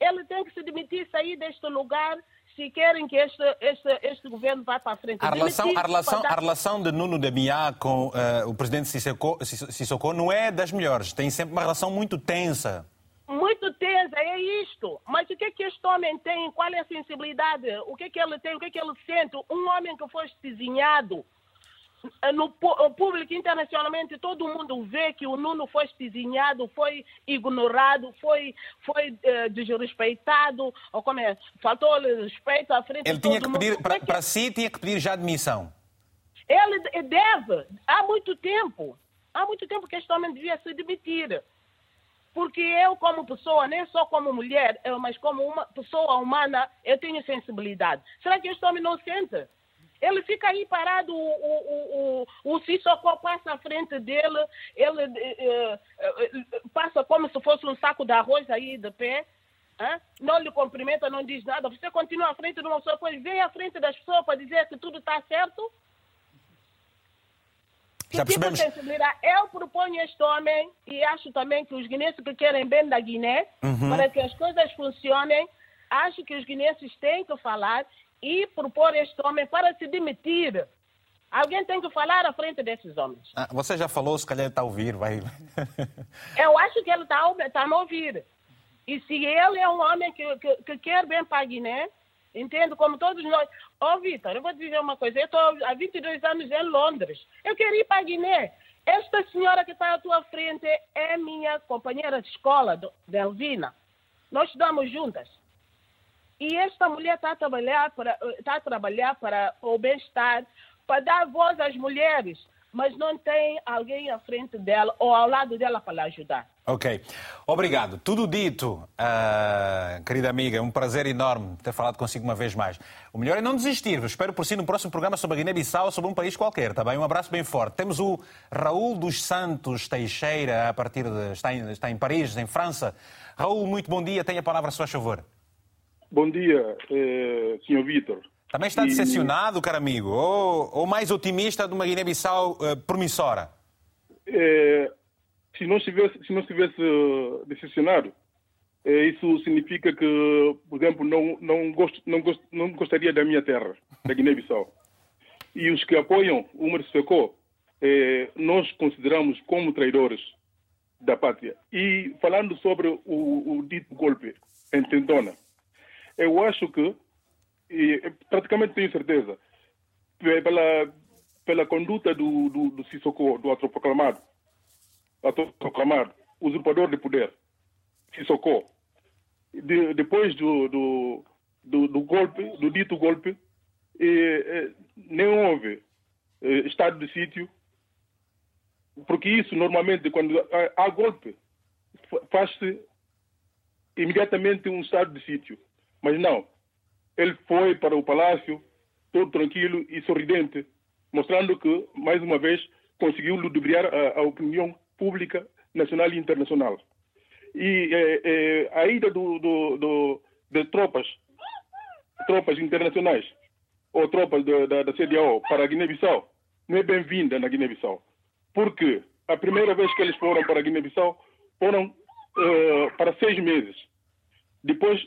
Ele tem que se demitir, sair deste lugar se querem que este, este, este governo vá para a frente. A relação, a relação, a relação de Nuno de Biá com o presidente Sissoko, Sissoko não é das melhores. Tem sempre uma relação muito tensa muito tensa, é isto. Mas o que é que este homem tem? Qual é a sensibilidade? O que é que ele tem? O que é que ele sente? Um homem que foi desenhado eh, no público internacionalmente todo mundo vê que o Nuno foi desenhado, foi ignorado, foi, foi uh, desrespeitado, ou como é, faltou respeito à frente Ele tinha que pedir, para, que... para si, tinha que pedir já admissão. Ele deve, há muito tempo, há muito tempo que este homem devia se demitir. Porque eu, como pessoa, nem só como mulher, mas como uma pessoa humana, eu tenho sensibilidade. Será que homem não sente? Ele fica aí parado, o, o, o, o Sissoko passa à frente dele, ele uh, uh, passa como se fosse um saco de arroz aí de pé, hein? não lhe cumprimenta, não diz nada. Você continua à frente de uma pessoa, depois vem à frente das pessoas para dizer que tudo está certo. Que Já tipo de sensibilidade? Eu proponho este homem e acho também que os guineenses que querem bem da Guiné, Uhum. para que as coisas funcionem, acho que os guineenses têm que falar e propor este homem para se demitir. Alguém tem que falar à frente desses homens. Ah, você já falou, se calhar ele está a ouvir, vai. <laughs> Eu acho que ele está tá a me ouvir. E se ele é um homem que, que, que quer bem para a Guiné, entendo, como todos nós. Ô, Vitor, eu vou te dizer uma coisa. Eu estou há 22 anos em Londres. Eu quero ir para Guiné. Esta senhora que está à tua frente é minha companheira de escola, Delvina. Nós estudamos juntas. E esta mulher está a trabalhar para, está a trabalhar para o bem-estar, para dar voz às mulheres, mas não tem alguém à frente dela ou ao lado dela para lhe ajudar. Ok. Obrigado. Tudo dito, ah, querida amiga. É um prazer enorme ter falado consigo uma vez mais. O melhor é não desistir. Espero por si no próximo programa sobre a Guiné-Bissau ou sobre um país qualquer, tá bem? Um abraço bem forte. Temos o Raul dos Santos Teixeira, a partir de. está em, está em Paris, em França. Raul, muito bom dia. Tenha a palavra, se faz favor. Bom dia, eh, Sr. Vitor. Também está decepcionado, caro amigo? Ou, ou mais otimista de uma Guiné-Bissau eh, promissora? Eh, se não estivesse, se não estivesse eh, decepcionado, eh, isso significa que, por exemplo, não, não, gosto, não, gosto, não gostaria da minha terra, da Guiné-Bissau. E os que apoiam o Sissoko, eh, nós consideramos como traidores da pátria. E falando sobre o, o dito golpe em Tentona, eu acho que, e eh, praticamente tenho certeza, pe- pela, pela conduta do, do, do Sissoko, do autoproclamado, autoproclamado usurpador de poder, Sissoko, de, depois do, do, do, do golpe, do dito golpe, eh, eh, não houve eh, estado de sítio, porque isso normalmente quando há, há golpe fa- faz-se imediatamente um estado de sítio, mas não. Ele foi para o palácio todo tranquilo e sorridente, mostrando que mais uma vez conseguiu ludibriar a, a opinião pública nacional e internacional. E eh, eh, a ida do, do, do, de tropas, tropas internacionais ou tropas da, da, da CDAO para a Guiné-Bissau não é bem-vinda na Guiné-Bissau. Porque a primeira vez que eles foram para a Guiné-Bissau foram eh, para seis meses. Depois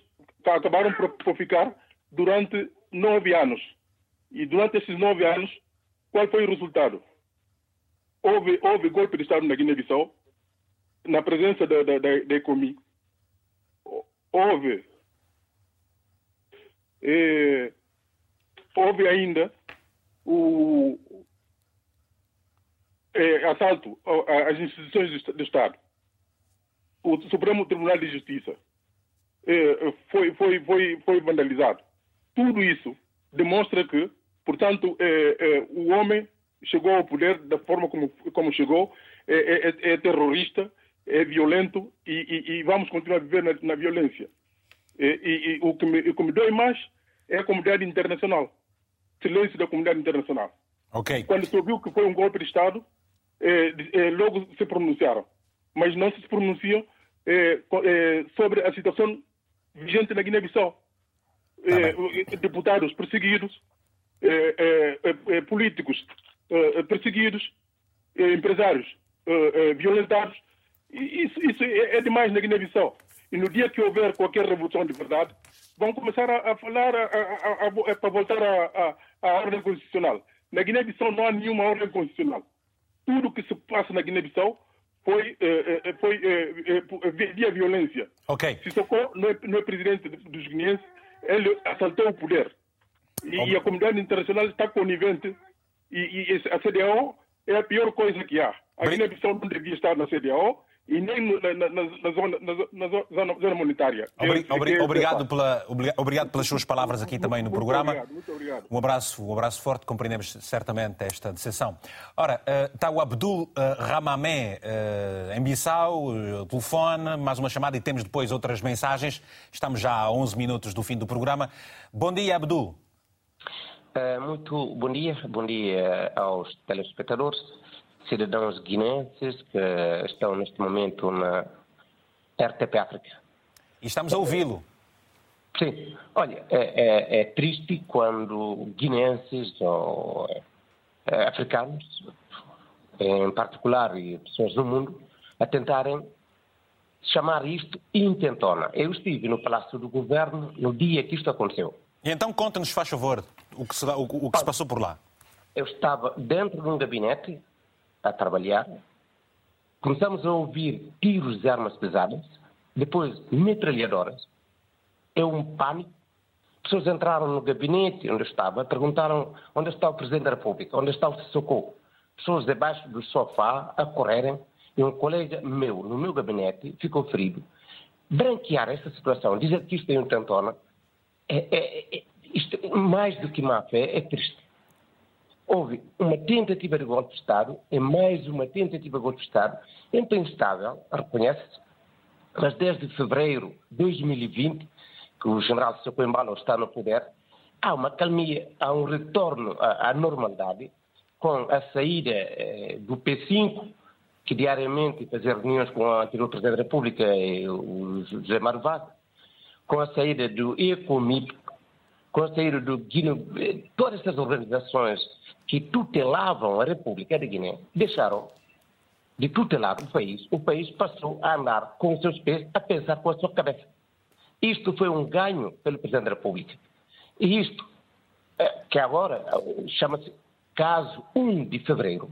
ca- acabaram por, por ficar durante nove anos. E durante esses nove anos, qual foi o resultado? Houve, houve golpe de Estado na Guiné-Bissau, na presença da, da, da, da ECOMI. Houve, eh, houve ainda o eh, assalto às instituições do Estado. O Supremo Tribunal de Justiça eh, foi, foi, foi, foi vandalizado. Tudo isso demonstra que, portanto, eh, eh, o homem chegou ao poder da forma como, como chegou, é, é- é terrorista, é violento e, e- e vamos continuar a viver na, na violência. E, e- o, que me, o que me dói mais é a comunidade internacional. Silêncio da comunidade internacional. Ok. Quando se ouviu que foi um golpe de Estado, eh, logo se pronunciaram. Mas não se pronunciam sobre a situação vigente na Guiné-Bissau. Eh, deputados perseguidos, eh, políticos perseguidos, empresários violentados. E Isso, isso é, é demais na Guiné-Bissau. E no dia que houver qualquer revolução de verdade, vão começar a, a falar a- para voltar à ordem constitucional. Na Guiné-Bissau não há nenhuma ordem constitucional. Tudo que se passa na Guiné-Bissau foi, foi eh, via violência. Ok. Sissoko não é, não é presidente dos guineenses, ele assaltou o poder. E, e a comunidade internacional está conivente. E, e a CDAO é a pior coisa que há. A Guiné-Bissau não devia estar na CDAO e nem na, na- na- na zona, na, zo- na zo- zona, zona monetária. Obrigado, pela, obri- obrigado pelas suas palavras aqui também no Muito programa. obrigado, muito obrigado. Um abraço, um abraço forte, compreendemos certamente esta decepção. Ora, eh, está o Abdul eh, Ramamé eh, em Bissau, telefone, mais uma chamada e temos depois outras mensagens. Estamos já a 11 minutos do fim do programa. Bom dia, Abdul. Muito bom dia, bom dia aos telespectadores, cidadãos guineenses que estão neste momento na RTP África. E estamos a ouvi-lo. Sim, olha, é, é- é triste quando guineenses ou eh, africanos em particular, e pessoas no mundo, a tentarem chamar isto intentona. Eu estive no Palácio do Governo no dia que isto aconteceu. E então conta-nos, faz favor, o que, se, o, o que se passou por lá. Eu estava dentro de um gabinete a trabalhar, começamos a ouvir tiros de armas pesadas, depois metralhadoras, é um pânico. Pessoas entraram no gabinete onde eu estava, perguntaram onde está o Presidente da República, onde está o Socorro. Pessoas debaixo do sofá a correrem, e um colega meu, no meu gabinete, ficou ferido. Branquear essa situação, dizer que isto é um tentona, é, é, é, isto, mais do que má fé, é triste. Houve uma tentativa de golpe de Estado, é mais uma tentativa de golpe de Estado, impensável, reconhece-se, mas desde fevereiro de 2020, que o general Socoimbalo está no poder, há uma calmia, há um retorno à, à normalidade, com a saída eh, do P5, que diariamente fazia reuniões com o anterior Presidente da República, o José Vaz, com a saída do ECOMIP, saída do Guiné, todas essas organizações que tutelavam a República de Guiné, deixaram de tutelar o país. O país passou a andar com os seus pés, a pensar com a sua cabeça. Isto foi um ganho pelo Presidente da República. E isto, eh, que agora eh, chama-se caso 1 de fevereiro,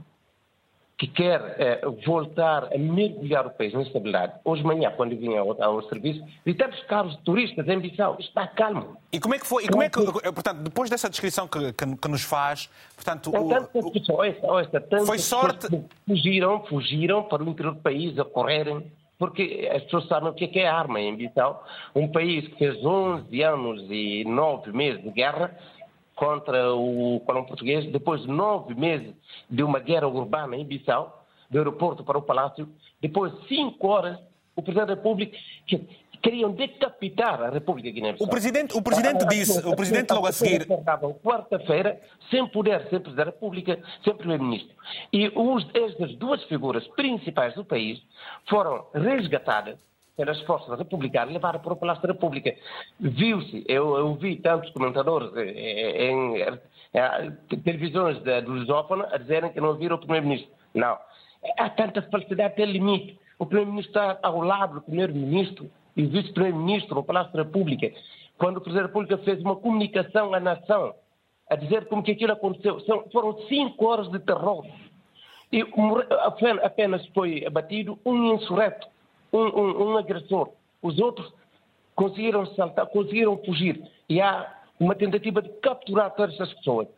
que quer eh, voltar a mergulhar o país na estabilidade, hoje de manhã, quando vinha ao, ao serviço, visitamos carros de turistas em Bissau, está calmo. E como é que foi? E como é que, portanto, depois dessa descrição que, que, que nos faz, portanto, o, o, foi sorte. Fugiram, fugiram para o interior do país a correrem, porque as pessoas sabem o que é, que é arma em Bissau, um país que fez 11 anos e 9 meses de guerra contra o colão português, depois de nove meses de uma guerra urbana em Bissau, do aeroporto para o palácio, depois de cinco horas, o Presidente da República que queriam decapitar a República Guiné-Bissau. O Presidente, o presidente disse, o Presidente logo a seguir... Quarta-feira, sem poder, sem Presidente da República, sem Primeiro-Ministro. E os, estas duas figuras principais do país foram resgatadas pelas forças republicanas levaram para o Palácio da República. Viu-se, eu, eu, vi tantos comentadores em, em, em televisões da, do Lusófono a dizerem que não viram o Primeiro-Ministro. Não. Há tanta falsidade, tem limite. O Primeiro-Ministro está ao lado do Primeiro-Ministro e o Vice-Primeiro-Ministro no Palácio da República. Quando o Presidente da República fez uma comunicação à nação a dizer como que aquilo aconteceu, São, foram cinco horas de terror. E apenas foi abatido um insurreto um, um, um agressor. Os outros conseguiram saltar, conseguiram fugir. E há uma tentativa de capturar todas essas pessoas.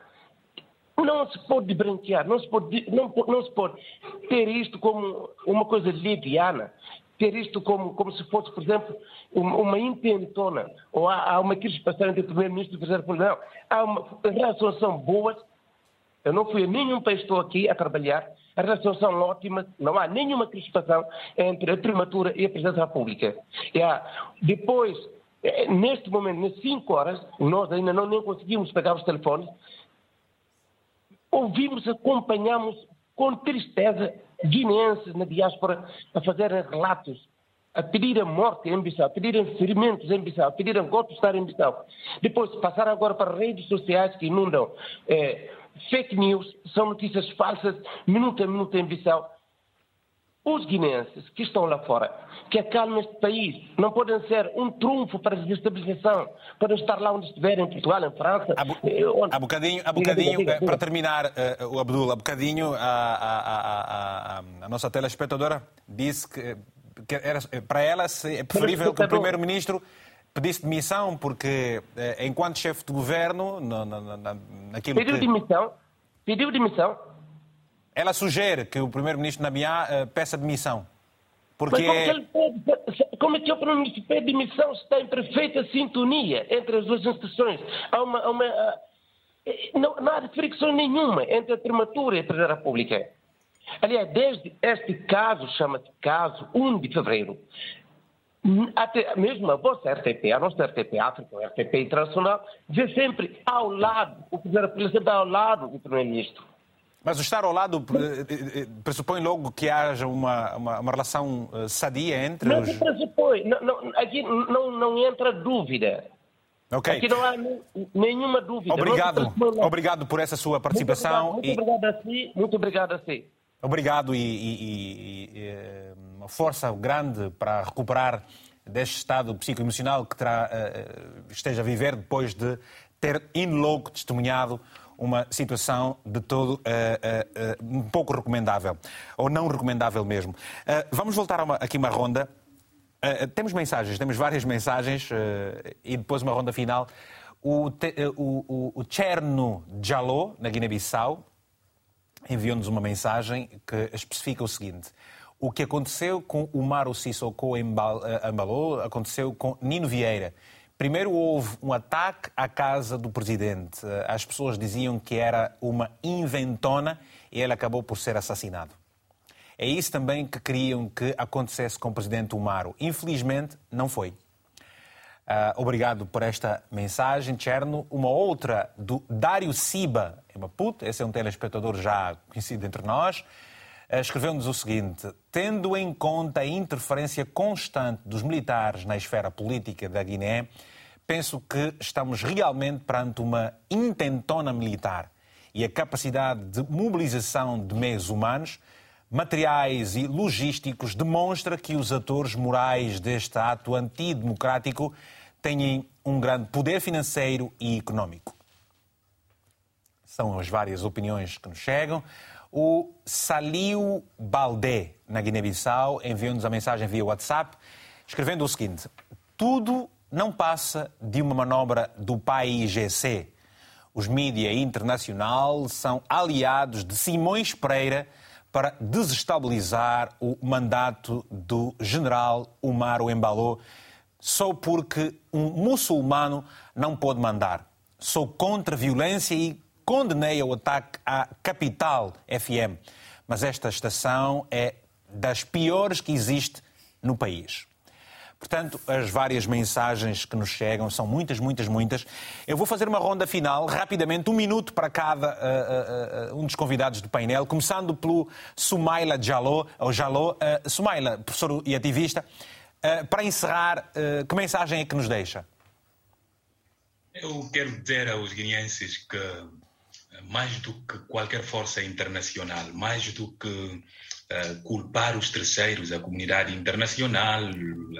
Não se pode branquear, não se pode, não, não se pode ter isto como uma coisa liviana, ter isto como, como se fosse, por exemplo, uma, uma intentona, ou há, há uma crispação entre o Primeiro-Ministro e o Presidente. Não, há uma, as relações são boas. Eu não fui a nenhum país, estou aqui a trabalhar, as relações são ótimas, não há nenhuma crispação entre a primatura e a presidência da República. E há, depois, eh, neste momento, nas 5 horas, nós ainda não nem conseguimos pegar os telefones, ouvimos, acompanhamos com tristeza guineenses na diáspora a fazerem relatos, a pedir a morte em Bissau, a pedirem ferimentos em Bissau, a pedirem golpes de Estado em Bissau. Depois passaram agora para redes sociais que inundam eh, fake news, são notícias falsas, minuto a minuto em Bissau. Os guineenses que estão lá fora, que acalmem este país, não podem ser um trunfo para a desestabilização, podem estar lá onde estiverem, em Portugal, em França. Há, onde... há bocadinho, há bocadinho para terminar, o Abdul, há bocadinho a, a, a, a, nossa telespectadora disse que, que era, para ela é preferível que o Primeiro-Ministro pedisse demissão porque, eh, enquanto chefe de governo, na, na, na, naquilo Pediu que... demissão? Pediu demissão? Ela sugere que o primeiro-ministro Namiá uh, peça demissão. Porque... Mas como, pede, como é que o primeiro-ministro pede demissão se está em perfeita sintonia entre as duas instituições? Há uma... Há uma não, não há fricção nenhuma entre a primatura e a Presidência da República. Aliás, desde este caso, chama-se caso 1 de fevereiro, até mesmo a vossa RTP, a nossa RTP África, a RTP Internacional, vê sempre ao lado, o Presidente sempre ao lado do Primeiro-Ministro. Mas o estar ao lado eh, eh, pressupõe logo que haja uma, uma, uma relação eh, sadia entre não os... Não pressupõe, não, não, aqui não, não entra dúvida. Okay. Aqui não há nenhuma dúvida. Obrigado, obrigado por essa sua participação. Muito obrigado, muito obrigado a si. Muito obrigado a si. Obrigado e, e, e, uma força grande para recuperar deste estado psicoemocional que terá, esteja a viver depois de ter in loco testemunhado uma situação de todo uh, uh, uh, um pouco recomendável, ou não recomendável mesmo. vamos voltar uma, aqui uma ronda. temos mensagens, temos várias mensagens e depois uma ronda final. O, te, o, o, o Cherno Jaló, na Guiné-Bissau, enviou-nos uma mensagem que especifica o seguinte. O que aconteceu com o Maru Sissoko em Ambalô aconteceu com Nino Vieira, Primeiro houve um ataque à casa do presidente. As pessoas diziam que era uma inventona e ele acabou por ser assassinado. É isso também que queriam que acontecesse com o presidente Umaro. Infelizmente, não foi. Uh, obrigado por esta mensagem, Cherno. Uma outra do Dário Siba, em Maputo, esse é um telespectador já conhecido entre nós, uh, escreveu-nos o seguinte: Tendo em conta a interferência constante dos militares na esfera política da Guiné, penso que estamos realmente perante uma intentona militar e a capacidade de mobilização de meios humanos, materiais e logísticos demonstra que os atores morais deste ato antidemocrático têm um grande poder financeiro e económico. São as várias opiniões que nos chegam. O Saliu Baldé, na Guiné-Bissau, enviou-nos a mensagem via WhatsApp, escrevendo o seguinte: Tudo não passa de uma manobra do PAIGC. Os mídias internacional são aliados de Simões Pereira para desestabilizar o mandato do general Umaro Embaló só porque um muçulmano não pode mandar. Sou contra a violência e condenei o ataque à Capital FM. Mas esta estação é das piores que existe no país. Portanto, as várias mensagens que nos chegam são muitas, muitas, muitas. Eu vou fazer uma ronda final, rapidamente, um minuto para cada uh, uh, uh, um dos convidados do painel, começando pelo Sumaila Jaló, Jaló. Sumaila, professor e ativista, para encerrar, que mensagem é que nos deixa? Eu quero dizer aos guineenses que, mais do que qualquer força internacional, mais do que uh, culpar os terceiros, a comunidade internacional,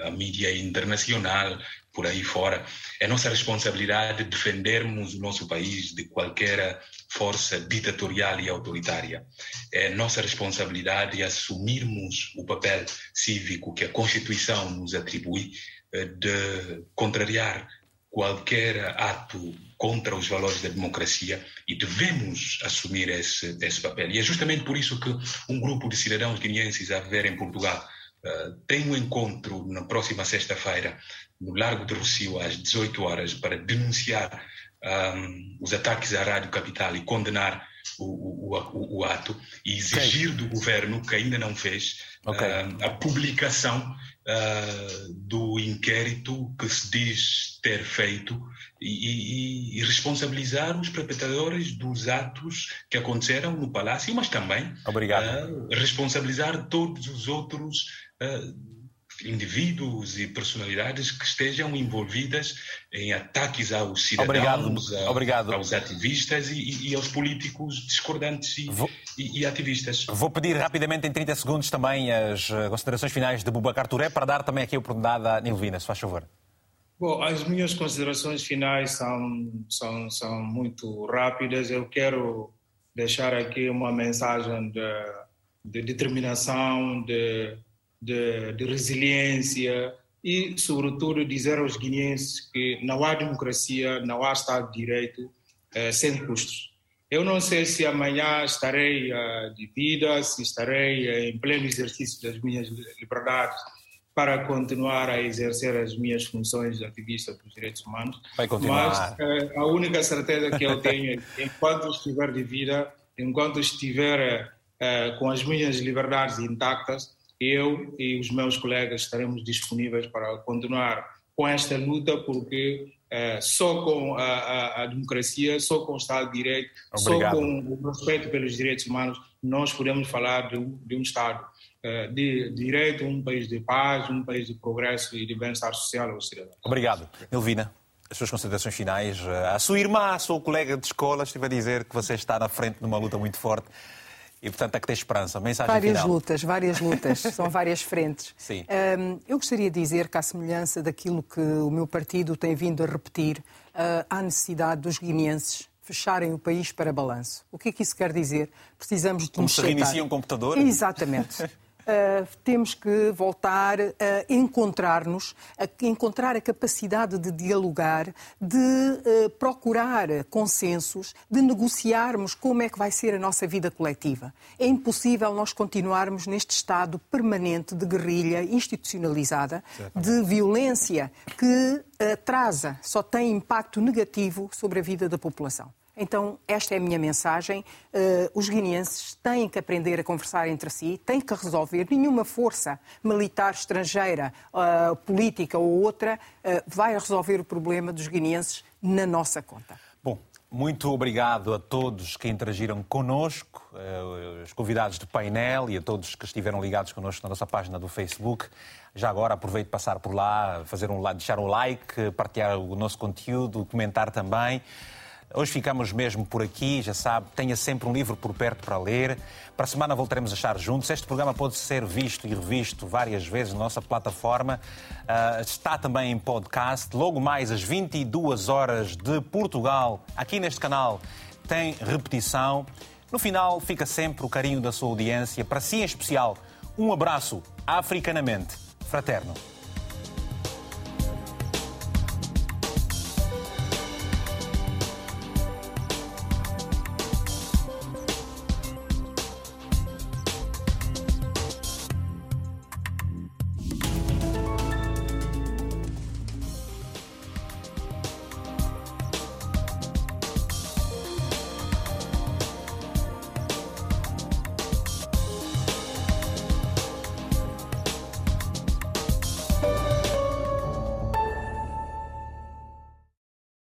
a mídia internacional, por aí fora. É nossa responsabilidade defendermos o nosso país de qualquer força ditatorial e autoritária. É nossa responsabilidade assumirmos o papel cívico que a Constituição nos atribui eh, de contrariar qualquer ato contra os valores da democracia e devemos assumir esse, esse papel. E é justamente por isso que um grupo de cidadãos guineenses a viver em Portugal uh, tem um encontro na próxima sexta-feira no Largo de Rocio às 18 horas para denunciar um, os ataques à Rádio Capital e condenar o, o, o, ato e exigir okay. do governo, que ainda não fez, okay. uh, a publicação uh, do inquérito que se diz ter feito e, e, e, responsabilizar os perpetradores dos atos que aconteceram no Palácio, mas também uh, responsabilizar todos os outros indivíduos e personalidades que estejam envolvidas em ataques aos cidadãos, Obrigado. Obrigado. aos ativistas e, e, aos políticos discordantes e, Vou... e, e, ativistas. Vou pedir rapidamente, em 30 segundos, também as eh, considerações finais de Bubacar Touré para dar também aqui a oportunidade à Nilvina, se faz favor. Bom, as minhas considerações finais são, são, são muito rápidas. Eu quero deixar aqui uma mensagem de, de determinação, de de, de resiliência e, sobretudo, dizer aos guineenses que não há democracia, não há Estado de Direito eh, sem custos. Eu não sei se amanhã estarei uh, de vida, se estarei uh, em pleno exercício das minhas liberdades para continuar a exercer as minhas funções de ativista dos direitos humanos. Vai continuar. Mas uh, a única certeza que eu tenho é que enquanto estiver de vida, enquanto estiver com as minhas liberdades intactas, eu e os meus colegas estaremos disponíveis para continuar com esta luta, porque é, só com a, a, a, democracia, só com o Estado de Direito, Obrigado. só com o respeito pelos direitos humanos, nós podemos falar de um, de um Estado é, de, de direito, um país de paz, um país de progresso e de bem-estar social aos cidadãos. Obrigado. Elvina, as suas considerações finais. A sua irmã, a sua colega de escola, estive a dizer que você está na frente de uma luta muito forte E, portanto, há que ter esperança. Mensagem várias final. lutas, várias <laughs> lutas, são várias frentes. Sim. Um, eu gostaria de dizer que, à semelhança daquilo que o meu partido tem vindo a repetir, uh, há necessidade dos guineenses fecharem o país para balanço. O que é que isso quer dizer? Precisamos de Como nos se sentar. reinicia um computador? Exatamente. <laughs> Uh, temos que voltar a encontrar-nos, a encontrar a capacidade de dialogar, de uh, procurar consensos, de negociarmos como é que vai ser a nossa vida coletiva. É impossível nós continuarmos neste estado permanente de guerrilha institucionalizada, de violência que atrasa, só tem impacto negativo sobre a vida da população. Então, esta é a minha mensagem. Uh, os guineenses têm que aprender a conversar entre si, têm que resolver. Nenhuma força militar estrangeira, uh, política ou outra, uh, vai resolver o problema dos guineenses na nossa conta. Bom, muito obrigado a todos que interagiram connosco, os convidados do painel e a todos que estiveram ligados connosco na nossa página do Facebook. Já agora aproveito de passar por lá, fazer um, deixar um like, partilhar o nosso conteúdo, comentar também. Hoje ficamos mesmo por aqui, já sabe, tenha sempre um livro por perto para ler. Para a semana voltaremos a estar juntos. Este programa pode ser visto e revisto várias vezes na nossa plataforma. Uh, está também em podcast. Logo mais às 22 horas de Portugal, aqui neste canal, tem repetição. No final, fica sempre o carinho da sua audiência. Para si em especial, um abraço africanamente fraterno.